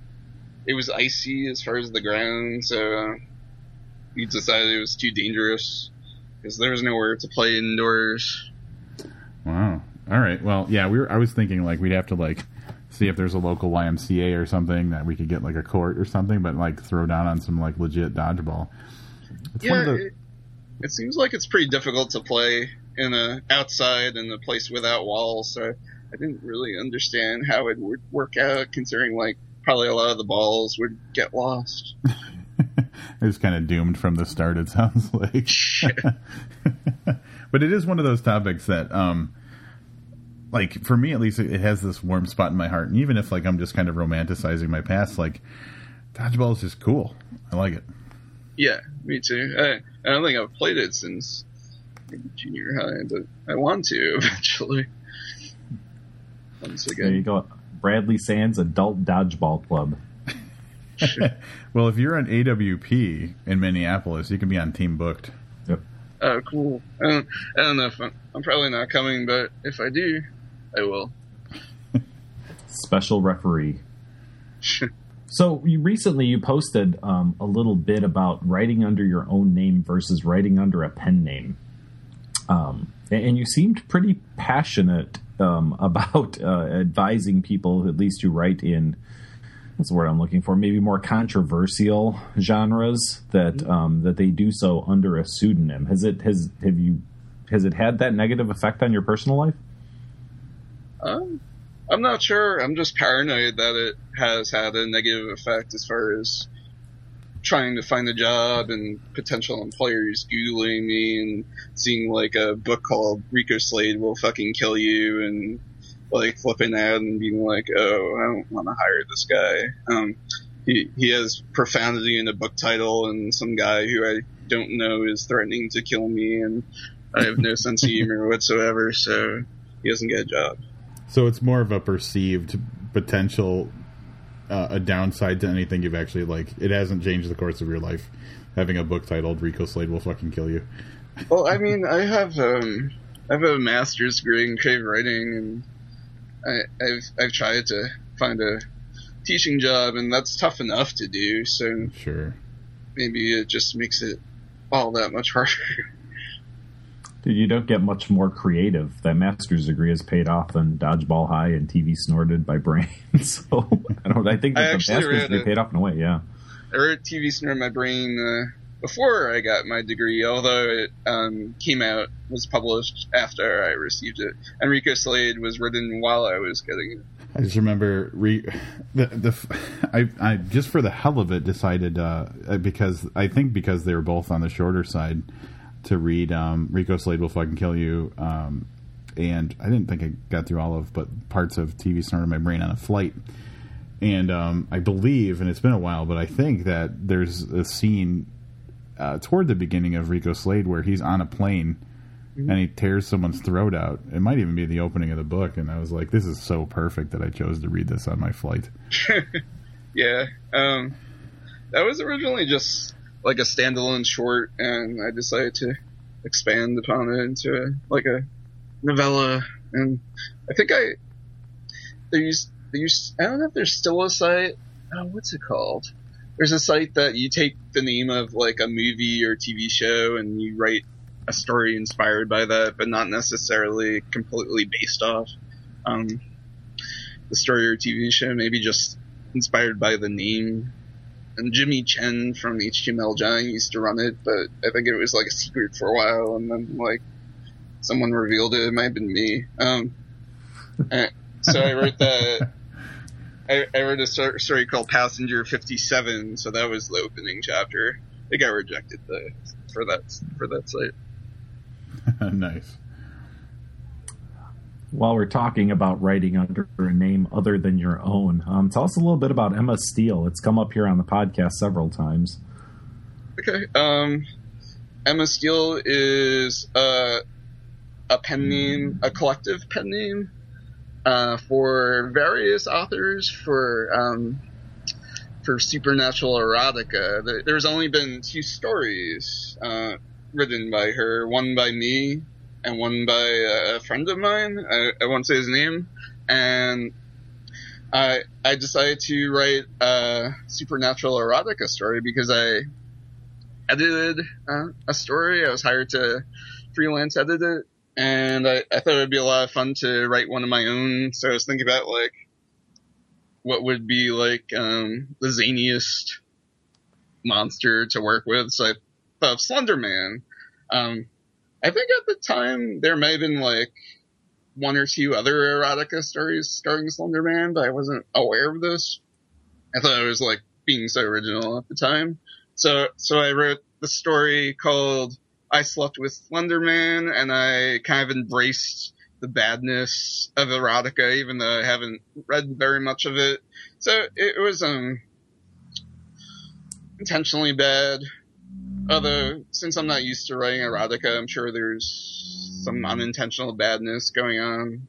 it was icy as far as the ground, so uh, we decided it was too dangerous because there was nowhere to play indoors. Wow. All right. Well, yeah, we were I was thinking like we'd have to like see if there's a local YMCA or something that we could get like a court or something, but like throw down on some like legit dodgeball. It's Yeah, the it, it seems like it's pretty difficult to play in a outside in a place without walls. So I didn't really understand how it would work out, considering like probably a lot of the balls would get lost. <laughs> it's kind of doomed from the start. It sounds <laughs> like, <laughs> but it is one of those topics that, um, like for me at least, it it has this warm spot in my heart. And even if like I'm just kind of romanticizing my past, like dodgeball is just cool. I like it. Yeah, me too. I, I don't think I've played it since junior high, but I want to <laughs> eventually. Once There you go, Bradley Sands Adult Dodgeball Club. <laughs> Well, if you're on AWP in Minneapolis, you can be on Team Booked. Yep. oh cool. I don't, I don't know if I'm, I'm probably not coming, but if I do, I will. <laughs> Special referee. So you recently you posted um, a little bit about writing under your own name versus writing under a pen name, um, and, and you seemed pretty passionate um, <laughs> about uh, advising people, at least who write in. That's the word I'm looking for, maybe more controversial genres that um, that they do so under a pseudonym. Has it has have you has it had that negative effect on your personal life? Um, I'm not sure. I'm just paranoid that it has had a negative effect as far as trying to find a job and potential employers googling me and seeing like a book called Rico Slade will fucking kill you and like flipping out and being like, oh, I don't want to hire this guy. Um, he he has profanity in the book title and some guy who I don't know is threatening to kill me and I have no sense of humor whatsoever, so he doesn't get a job. So it's more of a perceived potential, uh, a downside to anything you've actually like. It hasn't changed the course of your life. Having a book titled "Rico Slade will fucking kill you." Well, I mean, I have um, I have a master's degree in creative writing, and I, I've I've tried to find a teaching job, and that's tough enough to do. So Sure. maybe it just makes it all that much <laughs> harder. Dude, you don't get much more creative. That master's degree is paid off than Dodgeball High and TV Snorted My Brain. <laughs> so I don't. I think I that the actually master's read degree it. paid off in a way. Yeah. I wrote TV Snorted My Brain uh, before I got my degree, although it um, came out was published after I received it. Enrico Slade was written while I was getting it. I just remember re- the the I I just for the hell of it decided uh, because I think because they were both on the shorter side to read um, Rico Slade will fucking kill you. Um, and I didn't think I got through all of but parts of TV in my brain on a flight. And um, I believe, and it's been a while, but I think that there's a scene uh, toward the beginning of Rico Slade where he's on a plane and he tears someone's throat out. It might even be the opening of the book, and I was like, "This is so perfect that I chose to read this on my flight." <laughs> Yeah, um, that was originally just like a standalone short, and I decided to expand upon it into a, like a novella. And I think I there's there's I don't know if there's still a site. Oh, what's it called? There's a site that you take the name of like a movie or TV show and you write a story inspired by that, but not necessarily completely based off um, the story or TV show. Maybe just inspired by the name. And Jimmy Chen from HTML Giant used to run it, but I think it was like a secret for a while, and then like someone revealed it. It might have been me. Um, so I wrote that. <laughs> I, I wrote a story called Passenger Fifty Seven, so that was the opening chapter. It got rejected though for that for that site. <laughs> nice. While we're talking about writing under a name other than your own, um, tell us a little bit about Emma Steele. It's come up here on the podcast several times. Okay. Um, Emma Steele is uh, a pen name, a collective pen name uh, for various authors for um, for supernatural erotica. There's only been two stories uh, written by her, one by me and one by a friend of mine. I, I won't say his name, and I I decided to write a supernatural erotica story because I edited uh, a story. I was hired to freelance edit it, and I, I thought it would be a lot of fun to write one of my own. So I was thinking about like what would be like um, the zaniest monster to work with. So I thought of Slender Man. Um, I think at the time there may have been like one or two other erotica stories starring Slender Man, but I wasn't aware of this. I thought it was like being so original at the time. So, so I wrote the story called I Slept with Slender Man and I kind of embraced the badness of erotica, even though I haven't read very much of it. So it was, um, intentionally bad. Although, since I'm not used to writing erotica, I'm sure there's some unintentional badness going on.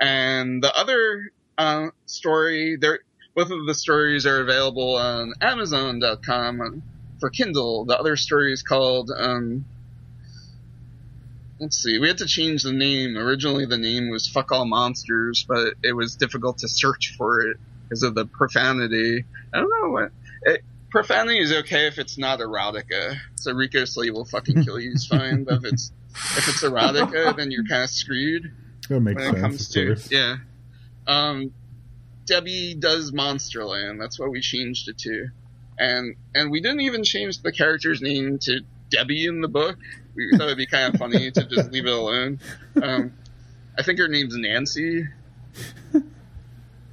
And the other, uh, story, there, both of the stories are available on Amazon.com for Kindle. The other story is called, um, let's see, we had to change the name. Originally the name was Fuck All Monsters, but it was difficult to search for it because of the profanity. I don't know what, it, profanity is okay if it's not erotica. So Rico Slade will fucking kill you is fine, but if it's, if it's erotica, <laughs> then you're kind of screwed That makes when sense. it comes to yeah. Um, Debbie does Monsterland. That's what we changed it to, and and we didn't even change the character's name to Debbie in the book. We thought it'd be kind of funny to just leave it alone. Um, I think her name's Nancy. <laughs>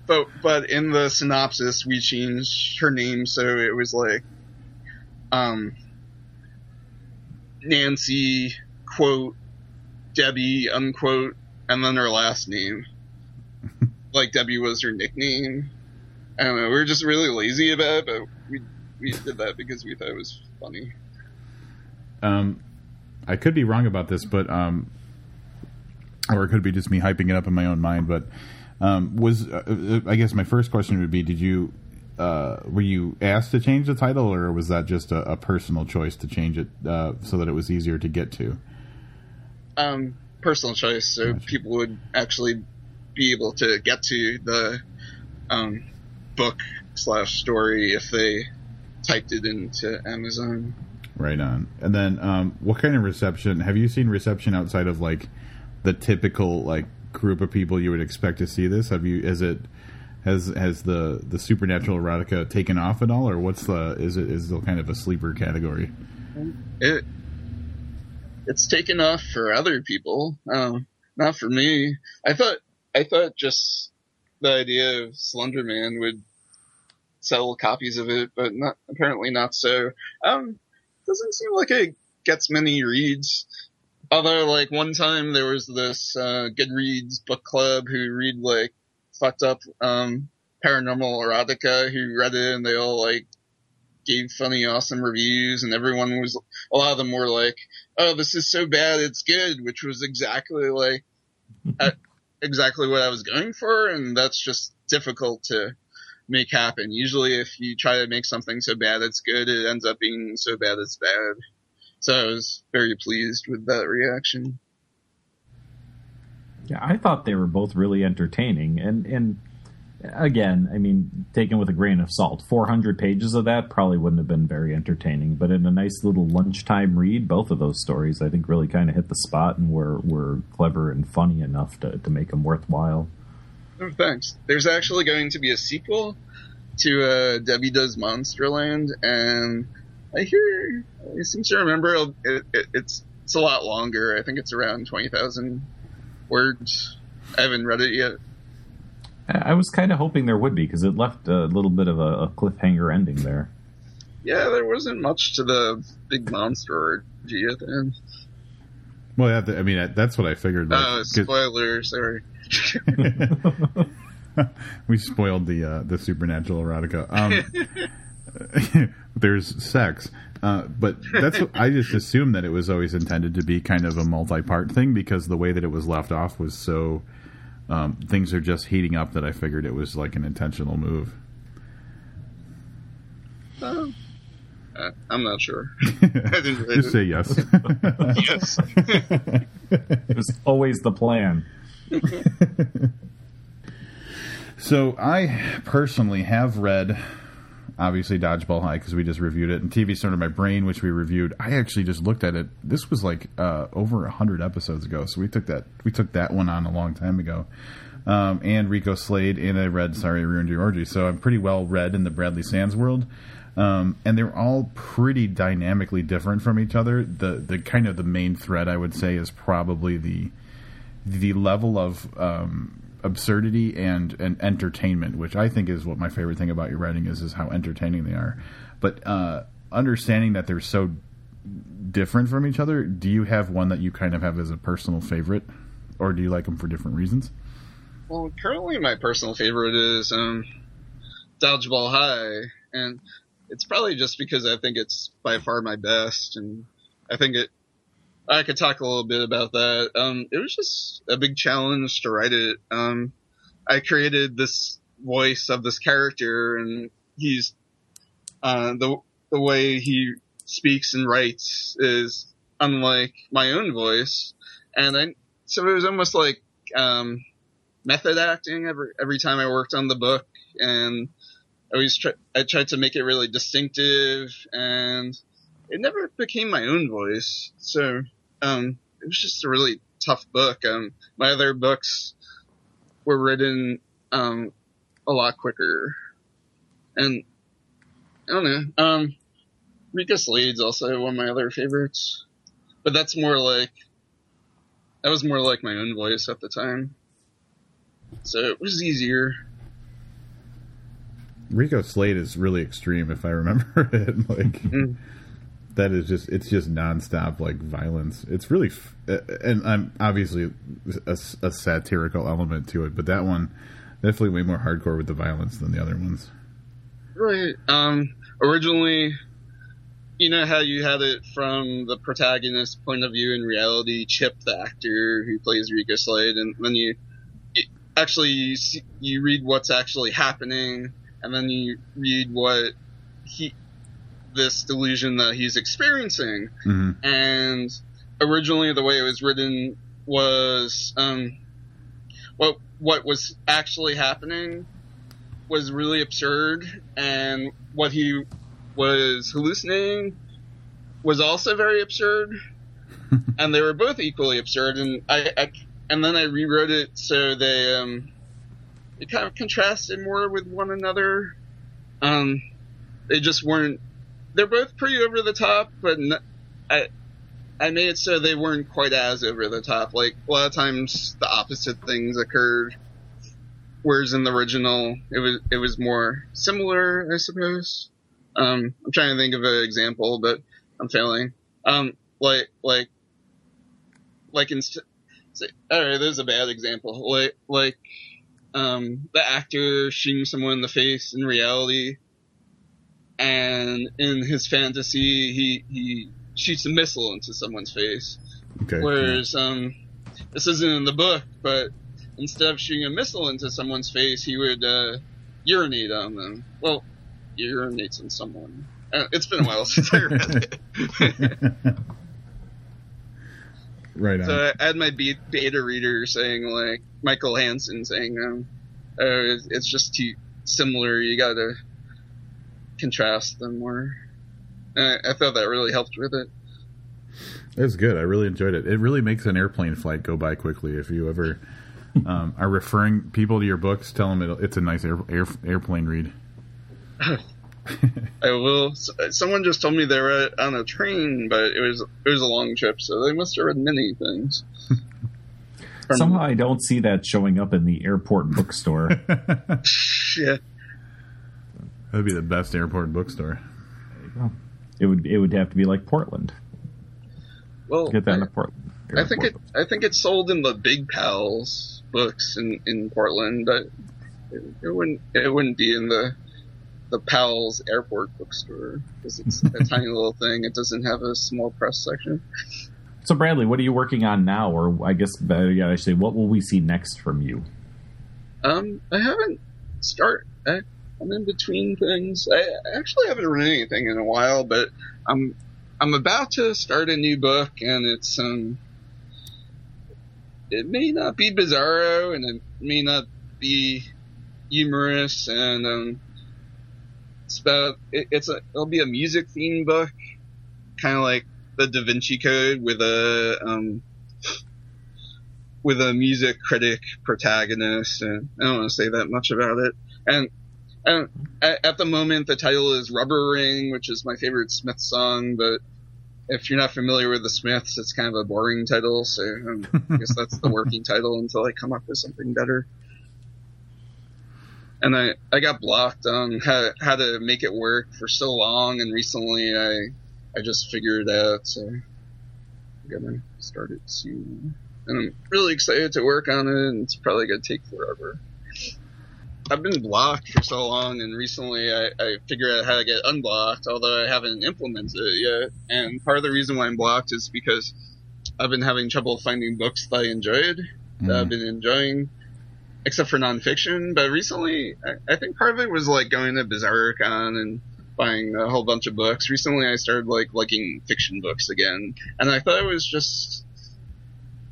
But but in the synopsis we changed her name so it was like um Nancy quote Debbie unquote and then her last name. <laughs> like Debbie was her nickname. I don't know. We were just really lazy about it, but we we did that because we thought it was funny. Um, I could be wrong about this, but um, or it could be just me hyping it up in my own mind. But um, was uh, I guess my first question would be: Did you uh, were you asked to change the title, or was that just a, a personal choice to change it uh, so that it was easier to get to? Um, personal choice, so Gotcha. people would actually be able to get to the um, book slash story if they typed it into Amazon. Right on. And then, um, what kind of reception have you seen? Reception outside of like the typical like group of people you would expect to see this? Have you? Is it has has the the supernatural erotica taken off at all, or what's the is it is it kind of a sleeper category? It it's taken off for other people, um, not for me. I thought I thought just the idea of Slender Man would sell copies of it, but not apparently not so. Um, doesn't seem like it gets many reads. Although, like one time there was this uh, Goodreads book club who read like fucked up um, paranormal erotica who read it and they all like gave funny, awesome reviews, and everyone was a lot of them were like, "Oh, this is so bad, it's good," which was exactly like <laughs> uh, exactly what I was going for, and that's just difficult to make happen. Usually, if you try to make something so bad it's good, it ends up being so bad it's bad. So I was very pleased with that reaction. Yeah, I thought they were both really entertaining, and and again, I mean, taken with a grain of salt. Four hundred pages of that probably wouldn't have been very entertaining, but in a nice little lunchtime read, both of those stories I think really kind of hit the spot and were were clever and funny enough to to make them worthwhile. Oh, thanks. There's actually going to be a sequel. to uh, Debbie Does Monsterland, and I hear I seem to remember it, it, it's it's a lot longer. I think it's around twenty thousand words. I haven't read it yet. I was kind of hoping there would be because it left a little bit of a, a, cliffhanger ending there. Yeah, there wasn't much to the big monster orgy at the end. Well, yeah, I mean, that's what I figured. Like, uh, spoiler, sorry. <laughs> we spoiled the uh, the supernatural erotica. Um, <laughs> <laughs> there's sex, uh, but that's what, I just assumed that it was always intended to be kind of a multi-part thing because the way that it was left off was so um, things are just heating up that I figured it was like an intentional move. Uh, I'm not sure. <laughs> really just say yes. <laughs> yes. it was always the plan. so I personally have read obviously Dodgeball High because we just reviewed it, and TV Snorted My Brain, which we reviewed. I actually just looked at it. This was like uh, over hundred episodes ago, so we took that we took that one on a long time ago. Um, and Rico Slade, and I read Sorry Ruined Your Orgy, so I'm pretty well read in the Bradley Sands world. Um, and they're all pretty dynamically different from each other. The the kind of the main thread I would say is probably the the level of um, absurdity and, and entertainment, which I think is what my favorite thing about your writing is, is how entertaining they are. But uh, understanding that they're so different from each other, do you have one that you kind of have as a personal favorite, or do you like them for different reasons? Well, currently my personal favorite is um, Dodgeball High, and it's probably just because I think it's by far my best, and I think it I could talk a little bit about that. Um, it was just a big challenge to write it. Um, I created this voice of this character, and he's uh, the the way he speaks and writes is unlike my own voice, and I so it was almost like um, method acting every every time I worked on the book, and I always try, I tried to make it really distinctive, and it never became my own voice. So um, it was just a really tough book. Um, my other books were written um, a lot quicker, and I don't know. Um, Rico Slade's also one of my other favorites, but that's more like that was more like my own voice at the time, so it was easier. Rico Slade is really extreme, if I remember <laughs> it. Like. Mm that is just it's just nonstop like violence. It's really f- and I'm obviously a, a, satirical element to it, but that one definitely way more hardcore with the violence than the other ones. Right. Um. Originally, you know how you had it from the protagonist's point of view in reality, Chip, the actor who plays Rico Slade, and then you, you actually you, see, you read what's actually happening, and then you read what he this delusion that he's experiencing. Mm-hmm. And originally, the way it was written was um, what what was actually happening was really absurd, and what he was hallucinating was also very absurd, <laughs> and they were both equally absurd. And I, I and then I rewrote it so they um, it kind of contrasted more with one another. Um, they just weren't they're both pretty over the top, but I I made it so they weren't quite as over the top. Like a lot of times, the opposite things occurred, whereas in the original, it was it was more similar, I suppose. Um, I'm trying to think of an example, but I'm failing. Um, like like like in all right, there's a bad example. Like like um, the actor shooting someone in the face in reality and in his fantasy, he he shoots a missile into someone's face. Okay. Whereas um, this isn't in the book, but instead of shooting a missile into someone's face, he would uh, urinate on them. Well, he urinates on someone. Uh, it's been a while since I read it. <laughs> right. On. So I had my beta reader saying like Michael Hansen saying, um, oh, "It's just too similar. You gotta contrast them more. I, I thought that really helped with it. It was good. I really enjoyed it. It really makes an airplane flight go by quickly. If you ever <laughs> um, are referring people to your books, tell them it, it's a nice air, air, airplane read. <laughs> I will. Someone just told me they were on a train, but it was it was a long trip, so they must have read many things. <laughs> Somehow I don't see that showing up in the airport bookstore. yeah. That'd be the best airport bookstore. it would it would have to be like Portland. Well, Get that in I, a Portland. I think it. I think it's sold in the Big Powell's books in in Portland, but it, it wouldn't. It wouldn't be in the the Powell's Airport bookstore because it's a <laughs> tiny little thing. It doesn't have a small press section. So Bradley, what are you working on now? Or I guess better yet, I say, what will we see next from you? Um, I haven't start. I, I'm in between things. I actually haven't read anything in a while, but I'm I'm about to start a new book, and it's um. It may not be bizarro, and it may not be humorous, and um. It's about it, it's a it'll be a music themed book, kind of like the Da Vinci Code with a um with a music critic protagonist, and I don't want to say that much about it. And, and at, at the moment, the title is Rubber Ring, which is my favorite Smith song, but if you're not familiar with the Smiths, it's kind of a boring title, so um, I guess that's the working <laughs> title until I come up with something better. And I, I got blocked on how, how to make it work for so long, and recently I, I just figured it out, so I'm gonna start it soon and I'm really excited to work on it. And it's probably gonna take forever. I've been blocked for so long, and recently I, I figured out how to get unblocked, although I haven't implemented it yet. And part of the reason why I'm blocked is because I've been having trouble finding books that I enjoyed, that I've mm-hmm. been enjoying, except for nonfiction. But recently, I, I think part of it was like going to BizarroCon and buying a whole bunch of books. Recently, I started like liking fiction books again, and I thought it was just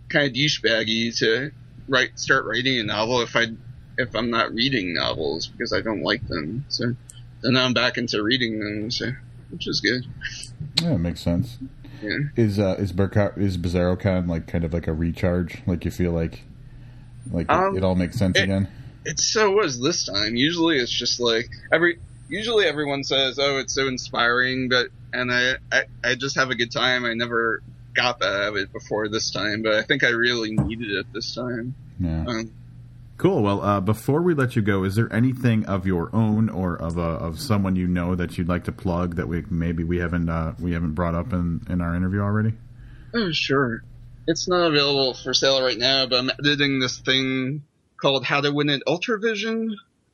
kind of douchebaggy to write start writing a novel if I if I'm not reading novels because I don't like them. So then now I'm back into reading them, so which is good. Yeah, it makes sense. Yeah. Is uh is Burka, is BizarroCon like kind of like a recharge? Like you feel like like it- Um, it, all makes sense it- again? It so was this time. Usually it's just like every usually everyone says, "Oh, it's so inspiring," but and I I, I just have a good time. I never got that out of it before this time, but I think I really needed it this time. Yeah. Um, Cool. Well, uh, before we let you go, is there anything of your own or of a, of someone you know that you'd like to plug that we maybe we haven't uh, we haven't brought up in, in our interview already? Oh, sure. It's not available for sale right now, but I'm editing this thing called How to Win at Ultravision,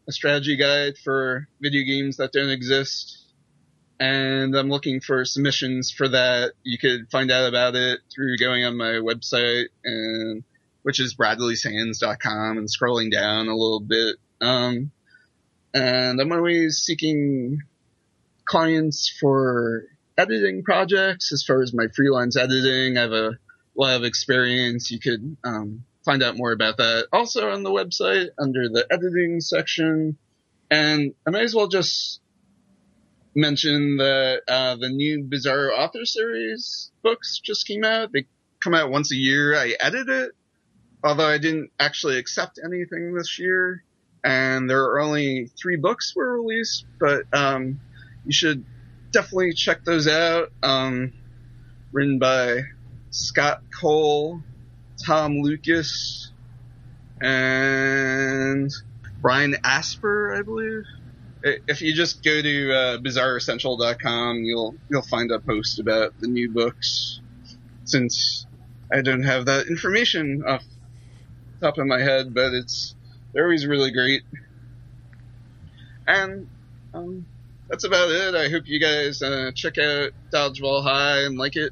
a strategy guide for video games that don't exist. And I'm looking for submissions for that. You could find out about it through going on my website and which is bradleysands.com and scrolling down a little bit. Um, and I'm always seeking clients for editing projects as far as my freelance editing. I have a lot of experience. You could um, find out more about that also on the website under the editing section. And I might as well just mention that uh, the new Bizarro Author Series books just came out. They come out once a year. I edit it, although I didn't actually accept anything this year. And there are only three books were released, but um, you should definitely check those out. Um, written by Scott Cole, Tom Lucas, and Brian Asman, I believe. If you just go to uh, bizarrocentral.com, you'll you'll find a post about the new books. Since I don't have that information off top of my head, but it's they're always really great. And um, that's about it. I hope you guys uh, check out Dodgeball High and like it.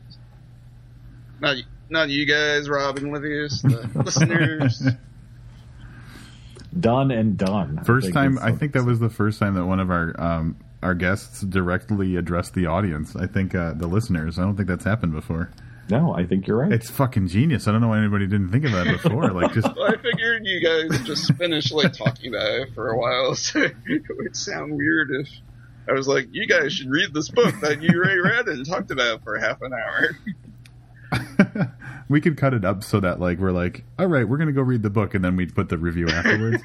Not not you guys, Rob and Livius, the <laughs> listeners. Done and done. First think time, I think that was the first time that one of our um, our guests directly addressed the audience. I think uh, the listeners. I don't think that's happened before. No, I think you're right. It's fucking genius. I don't know why anybody didn't think of that before. Like <laughs> just well, I figured you guys just finished like talking about it for a while, <laughs> so it would sound weird if I was like, "You guys should read this book that you already read and talked about for half an hour." <laughs> we could cut it up so that like we're like, all right, we're gonna go read the book, and then we'd put the review afterwards.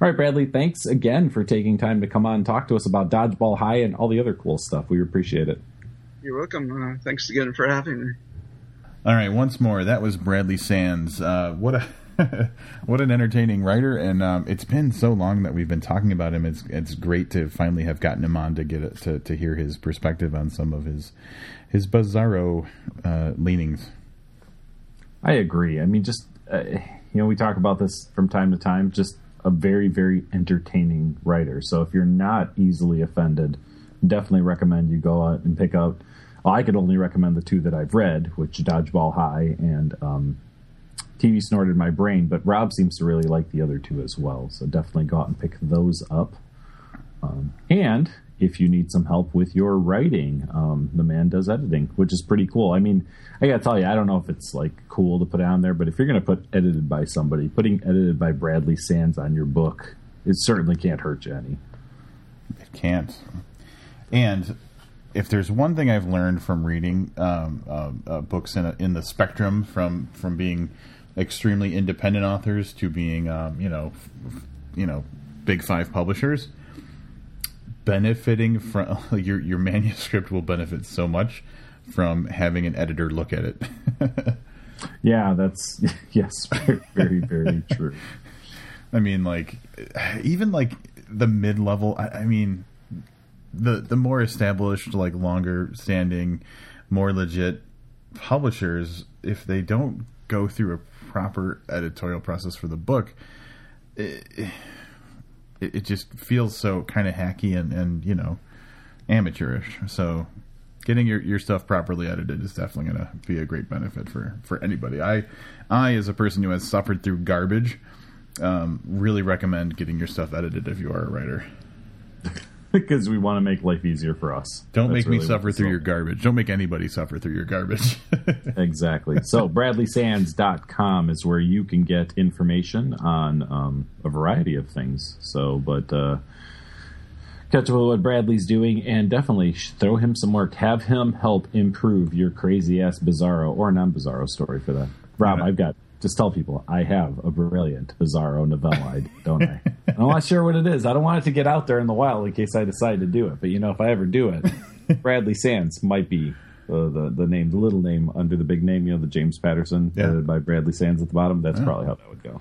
All right, Bradley, thanks again for taking time to come on and talk to us about Dodgeball High and all the other cool stuff. We appreciate it. You're welcome. Uh, thanks again for having me. All right, once more, that was Bradley Sands. Uh, what a <laughs> what an entertaining writer, and um, it's been so long that we've been talking about him. It's it's great to finally have gotten him on to get it, to to hear his perspective on some of his his bizarro uh, leanings. I agree. I mean, just uh, you know, we talk about this from time to time. Just a very, very entertaining writer. So if you're not easily offended, definitely recommend you go out and pick out. Well, I could only recommend the two that I've read, which Dodgeball High and um, TV Snorted My Brain. But Rob seems to really like the other two as well. So definitely go out and pick those up. Um, and if you need some help with your writing, um, the man does editing, which is pretty cool. I mean, I gotta tell you, I don't know if it's like cool to put on there, but if you're gonna put edited by somebody, putting edited by Bradley Sands on your book, it certainly can't hurt you any. It can't. And if there's one thing I've learned from reading um, uh, uh, books in a, in the spectrum from from being extremely independent authors to being um, you know f- you know big five publishers benefiting from <laughs> your your manuscript will benefit so much from having an editor look at it. <laughs> yeah, that's <laughs> yes, very very, very true. I mean, like even like the mid level. I, I mean, the the more established, like longer standing, more legit publishers, if they don't go through a proper editorial process for the book, it, it, it just feels so kind of hacky and, and you know amateurish. So getting your, your stuff properly edited is definitely going to be a great benefit for, for anybody. I I as a person who has suffered through garbage, um, really recommend getting your stuff edited if you are a writer. Because we want to make life easier for us. Don't That's make really me suffer through your garbage. Don't make anybody suffer through your garbage. <laughs> exactly. So bradleysands.com is where you can get information on um, a variety of things. So, but uh, catch up with what Bradley's doing and definitely throw him some work. Have him help improve your crazy ass bizarro or non bizarro story for that. Rob, yeah. I've got just tell people I have a brilliant bizarro novella, don't I? <laughs> I'm not sure what it is. I don't want it to get out there in the wild in case I decide to do it. But you know, if I ever do it, <laughs> Bradley Sands might be uh, the the name, the little name under the big name. You know, the James Patterson yeah. edited by Bradley Sands at the bottom. That's yeah. probably how that would go.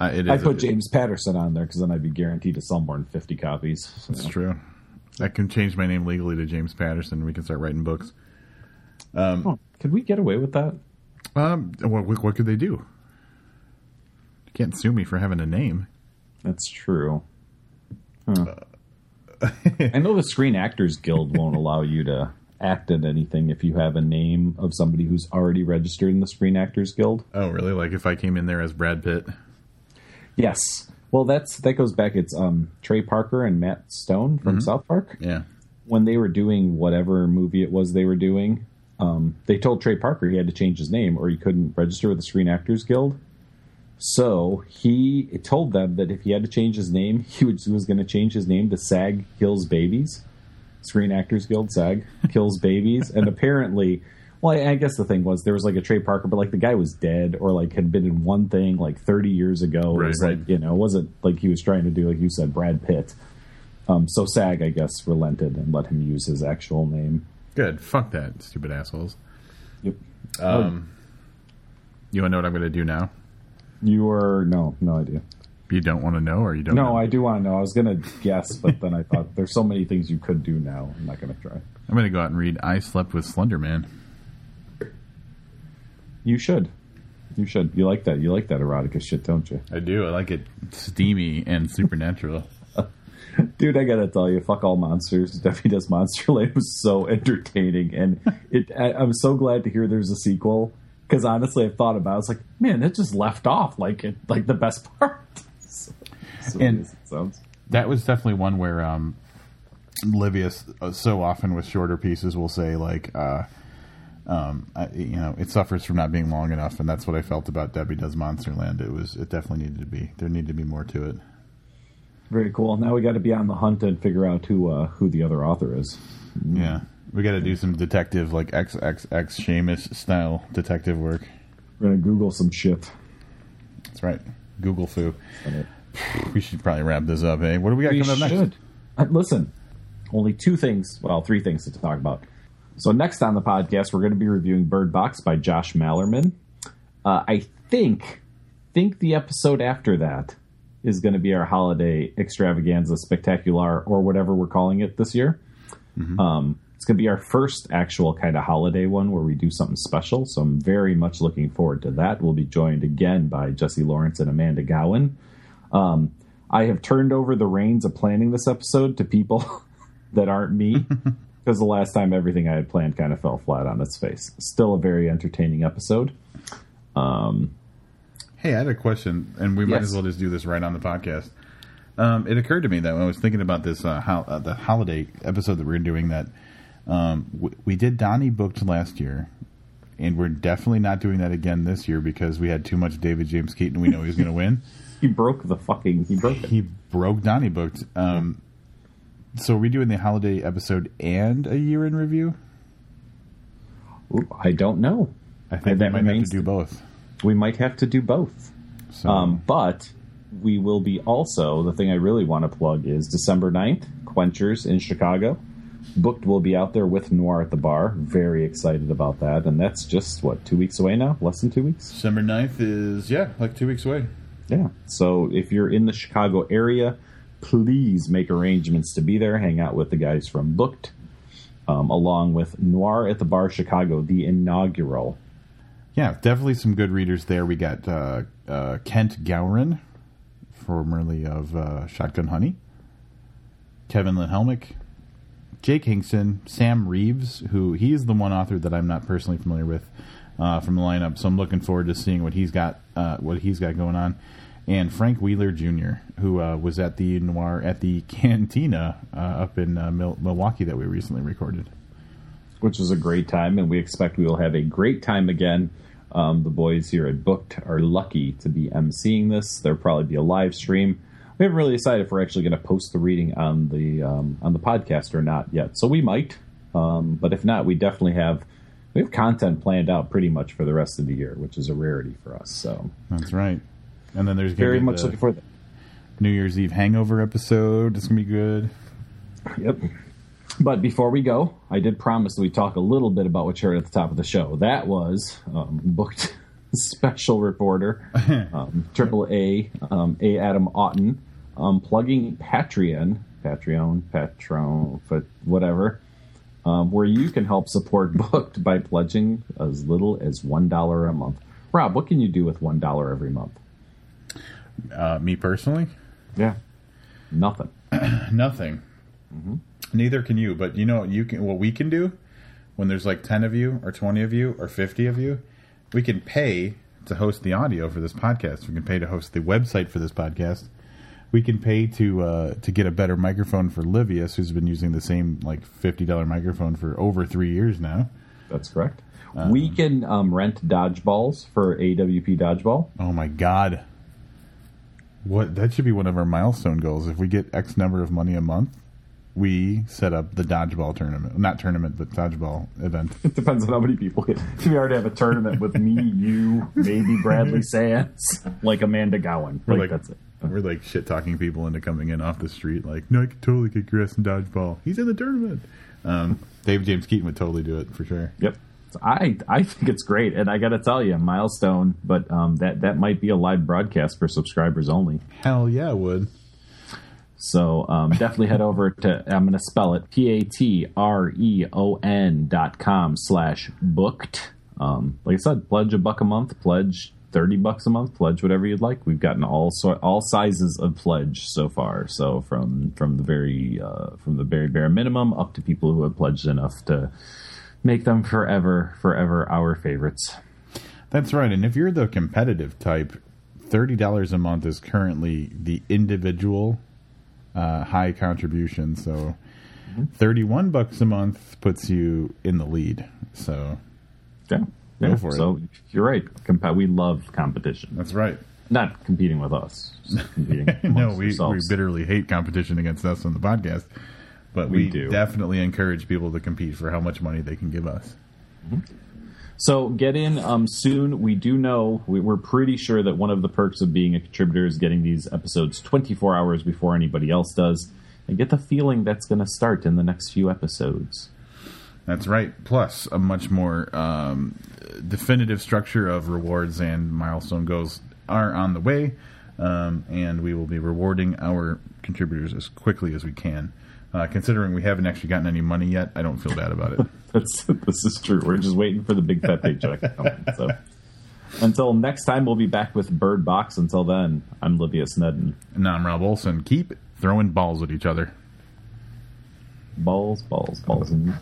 Uh, I put James Patterson on there because then I'd be guaranteed to sell more than 50 copies. So. That's true. I can change my name legally to James Patterson. And we can start writing books. Um, oh, could we get away with that? Um, what, what could they do? You can't sue me for having a name. That's true. Huh. <laughs> I know the Screen Actors Guild won't allow you to act in anything if you have a name of somebody who's already registered in the Screen Actors Guild. Oh, really? Like if I came in there as Brad Pitt? Yes. Well, that's that goes back. It's um, Trey Parker and Matt Stone from mm-hmm. South Park. Yeah. When they were doing whatever movie it was they were doing, um, they told Trey Parker he had to change his name or he couldn't register with the Screen Actors Guild. So he told them that if he had to change his name, he was, going to change his name to SAG Kills Babies. Screen Actors Guild, SAG Kills Babies. and apparently, well, I, I guess the thing was there was like a Trey Parker, but like the guy was dead or like had been in one thing like 30 years ago. Right, it was right. like, you know, it wasn't like he was trying to do, like you said, Brad Pitt. Um, so SAG, I guess, relented and let him use his actual name. Good. Fuck that, stupid assholes. Yep. Um, you want to know what I'm going to do now? You are no, no idea. You don't want to know, or you don't? No, know? I do want to know. I was going to guess, but then I thought there's so many things you could do now. I'm not going to try. I'm going to go out and read "I Slept with Slender Man." You should. You should. You like that. You like that erotica shit, don't you? I do. I like it steamy and supernatural. <laughs> Dude, I gotta tell you, fuck all monsters. Debbie Does Monsterland was so entertaining, and it. I, I'm so glad to hear there's a sequel because honestly, I've thought about. It. It's like, man, it just left off like it, like the best <laughs> part. so, so and sounds. That was definitely one where um, Livius uh, so often with shorter pieces will say like, uh, um, I, you know, it suffers from not being long enough, and that's what I felt about Debbie Does Monsterland. It was, it definitely needed to be. There needed to be more to it. Very cool. Now we got to be on the hunt and figure out who uh, who the other author is. Yeah. We got to do some detective, like XXX Seamus style detective work. We're gonna Google some shit. That's right. Google foo. we should probably wrap this up. Hey, what do we got We coming up next? should. Uh, listen, only two things. Well, three things to talk about. So next on the podcast, we're going to be reviewing Bird Box by Josh Malerman. Uh, I think think the episode after that is going to be our holiday extravaganza spectacular or whatever we're calling it this year. Um, it's going to be our first actual kind of holiday one where we do something special. So I'm very much looking forward to that. We'll be joined again by Jesse Lawrence and Amanda Gowan. Um, I have turned over the reins of planning this episode to people <laughs> that aren't me <laughs> because the last time everything I had planned kind of fell flat on its face. Still a very entertaining episode. Um, Hey, I had a question, and we might as well just do this right on the podcast. Um, it occurred to me that when I was thinking about this uh, how, uh, the holiday episode that we are doing, that um, w- we did Donnie booked last year, and we're definitely not doing that again this year because we had too much David James Keaton. We know he's going to win. <laughs> he broke the fucking. He broke it. He broke Donnie booked. Um, so are we doing the holiday episode and a year in review? Ooh, I don't know. I think That we might have to do both. We might have to do both. So Um, but we will be also, the thing I really want to plug is December 9th, Quenchers in Chicago. Booked will be out there with Noir at the bar. Very excited about that. And that's just, what, two weeks away now? Less than two weeks? December 9th is yeah, like two weeks away. Yeah. So if you're in the Chicago area, please make arrangements to be there. Hang out with the guys from Booked, um, along with Noir at the Bar Chicago, the inaugural. Yeah, definitely some good readers there. We got uh, uh, Kent Gowran, formerly of uh, Shotgun Honey, Kevin Lynn Jake Hinkson, Sam Reaves, who he is the one author that I'm not personally familiar with uh, from the lineup. So I'm looking forward to seeing what he's got, uh, what he's got going on, and Frank Wheeler Jr., who uh, was at the Noir at the <laughs> Cantina uh, up in uh, Mil- Milwaukee that we recently recorded. which was a great time, and we expect we will have a great time again. Um, the boys here at Booked are lucky to be emceeing this. There'll probably be a live stream. We haven't really decided if we're actually going to post the reading on the um, on the podcast or not yet. So we might, um, but if not, we definitely have we have content planned out pretty much for the rest of the year, which is a rarity for us. So That's right. And then there's very much the looking forward. to New Year's Eve hangover episode. It's gonna be good. Yep. But before we go, I did promise that we talk a little bit about what you heard at the top of the show. That was um, booked <laughs> special reporter, <laughs> um, Triple A, um, A. Adam Otten, um, plugging Patreon, Patreon, Patron, whatever, um, where you can help support <laughs> Booked by pledging as little as one dollar a month. Rob, what can you do with one dollar every month? Uh, me personally, Yeah, nothing. <clears throat> nothing. Neither can you. But you know, you can. What we can do when there's like ten of you, or twenty of you, or fifty of you, we can pay to host the audio for this podcast. We can pay to host the website for this podcast. We can pay to uh, to get a better microphone for Livius, who's been using the same like fifty dollar microphone for over three years now. That's correct. we can um, rent dodgeballs for AWP dodgeball. Oh my god. What that should be one of our milestone goals. If we get X number of money a month, we set up the dodgeball tournament. Not tournament, but dodgeball event. <laughs> It depends on how many people get. <laughs> We already have a tournament with me, you, maybe Bradley <laughs> Sands, like Amanda Gowin. Like, like, that's it. We're like shit talking people into coming in off the street. Like, no, I could totally kick your ass in dodgeball. He's in the tournament. Um, Dave James Keaton would totally do it for sure. Yep. I I think it's great, and I got to tell you, milestone. But um, that that might be a live broadcast for subscribers only. Hell yeah, I would. So um, definitely head over to I'm going to spell it P A T R E O N dot com slash booked. Um, like I said, pledge a buck a month, pledge thirty bucks a month, pledge whatever you'd like. We've gotten all sort all sizes of pledge so far. So from from the very uh, from the very bare minimum up to people who have pledged enough to make them forever forever our favorites. That's right. And if you're the competitive type, thirty dollars a month is currently the individual uh, high contribution. So thirty-one bucks a month puts you in the lead. So Yeah. Go Yeah. for it. so you're right. Comp- we love competition. that's right. Not competing with us. Competing <laughs> no, we, we bitterly hate competition against us on the podcast, but we, We do. definitely encourage people to compete for how much money they can give us. So get in um, soon. We do know we, we're pretty sure that one of the perks of being a contributor is getting these episodes 24 hours before anybody else does. And get the feeling that's going to start in the next few episodes. That's right. Plus, a much more um, definitive structure of rewards and milestone goals are on the way, um, and we will be rewarding our contributors as quickly as we can. Uh, considering we haven't actually gotten any money yet, I don't feel bad about it. <laughs> That's this is true. We're just waiting for the big fat paycheck to come. So until next time, we'll be back with Bird Box. Until then, I'm Livius Nedin. And I'm Rob Olson. Keep throwing balls at each other. Balls, balls, balls, and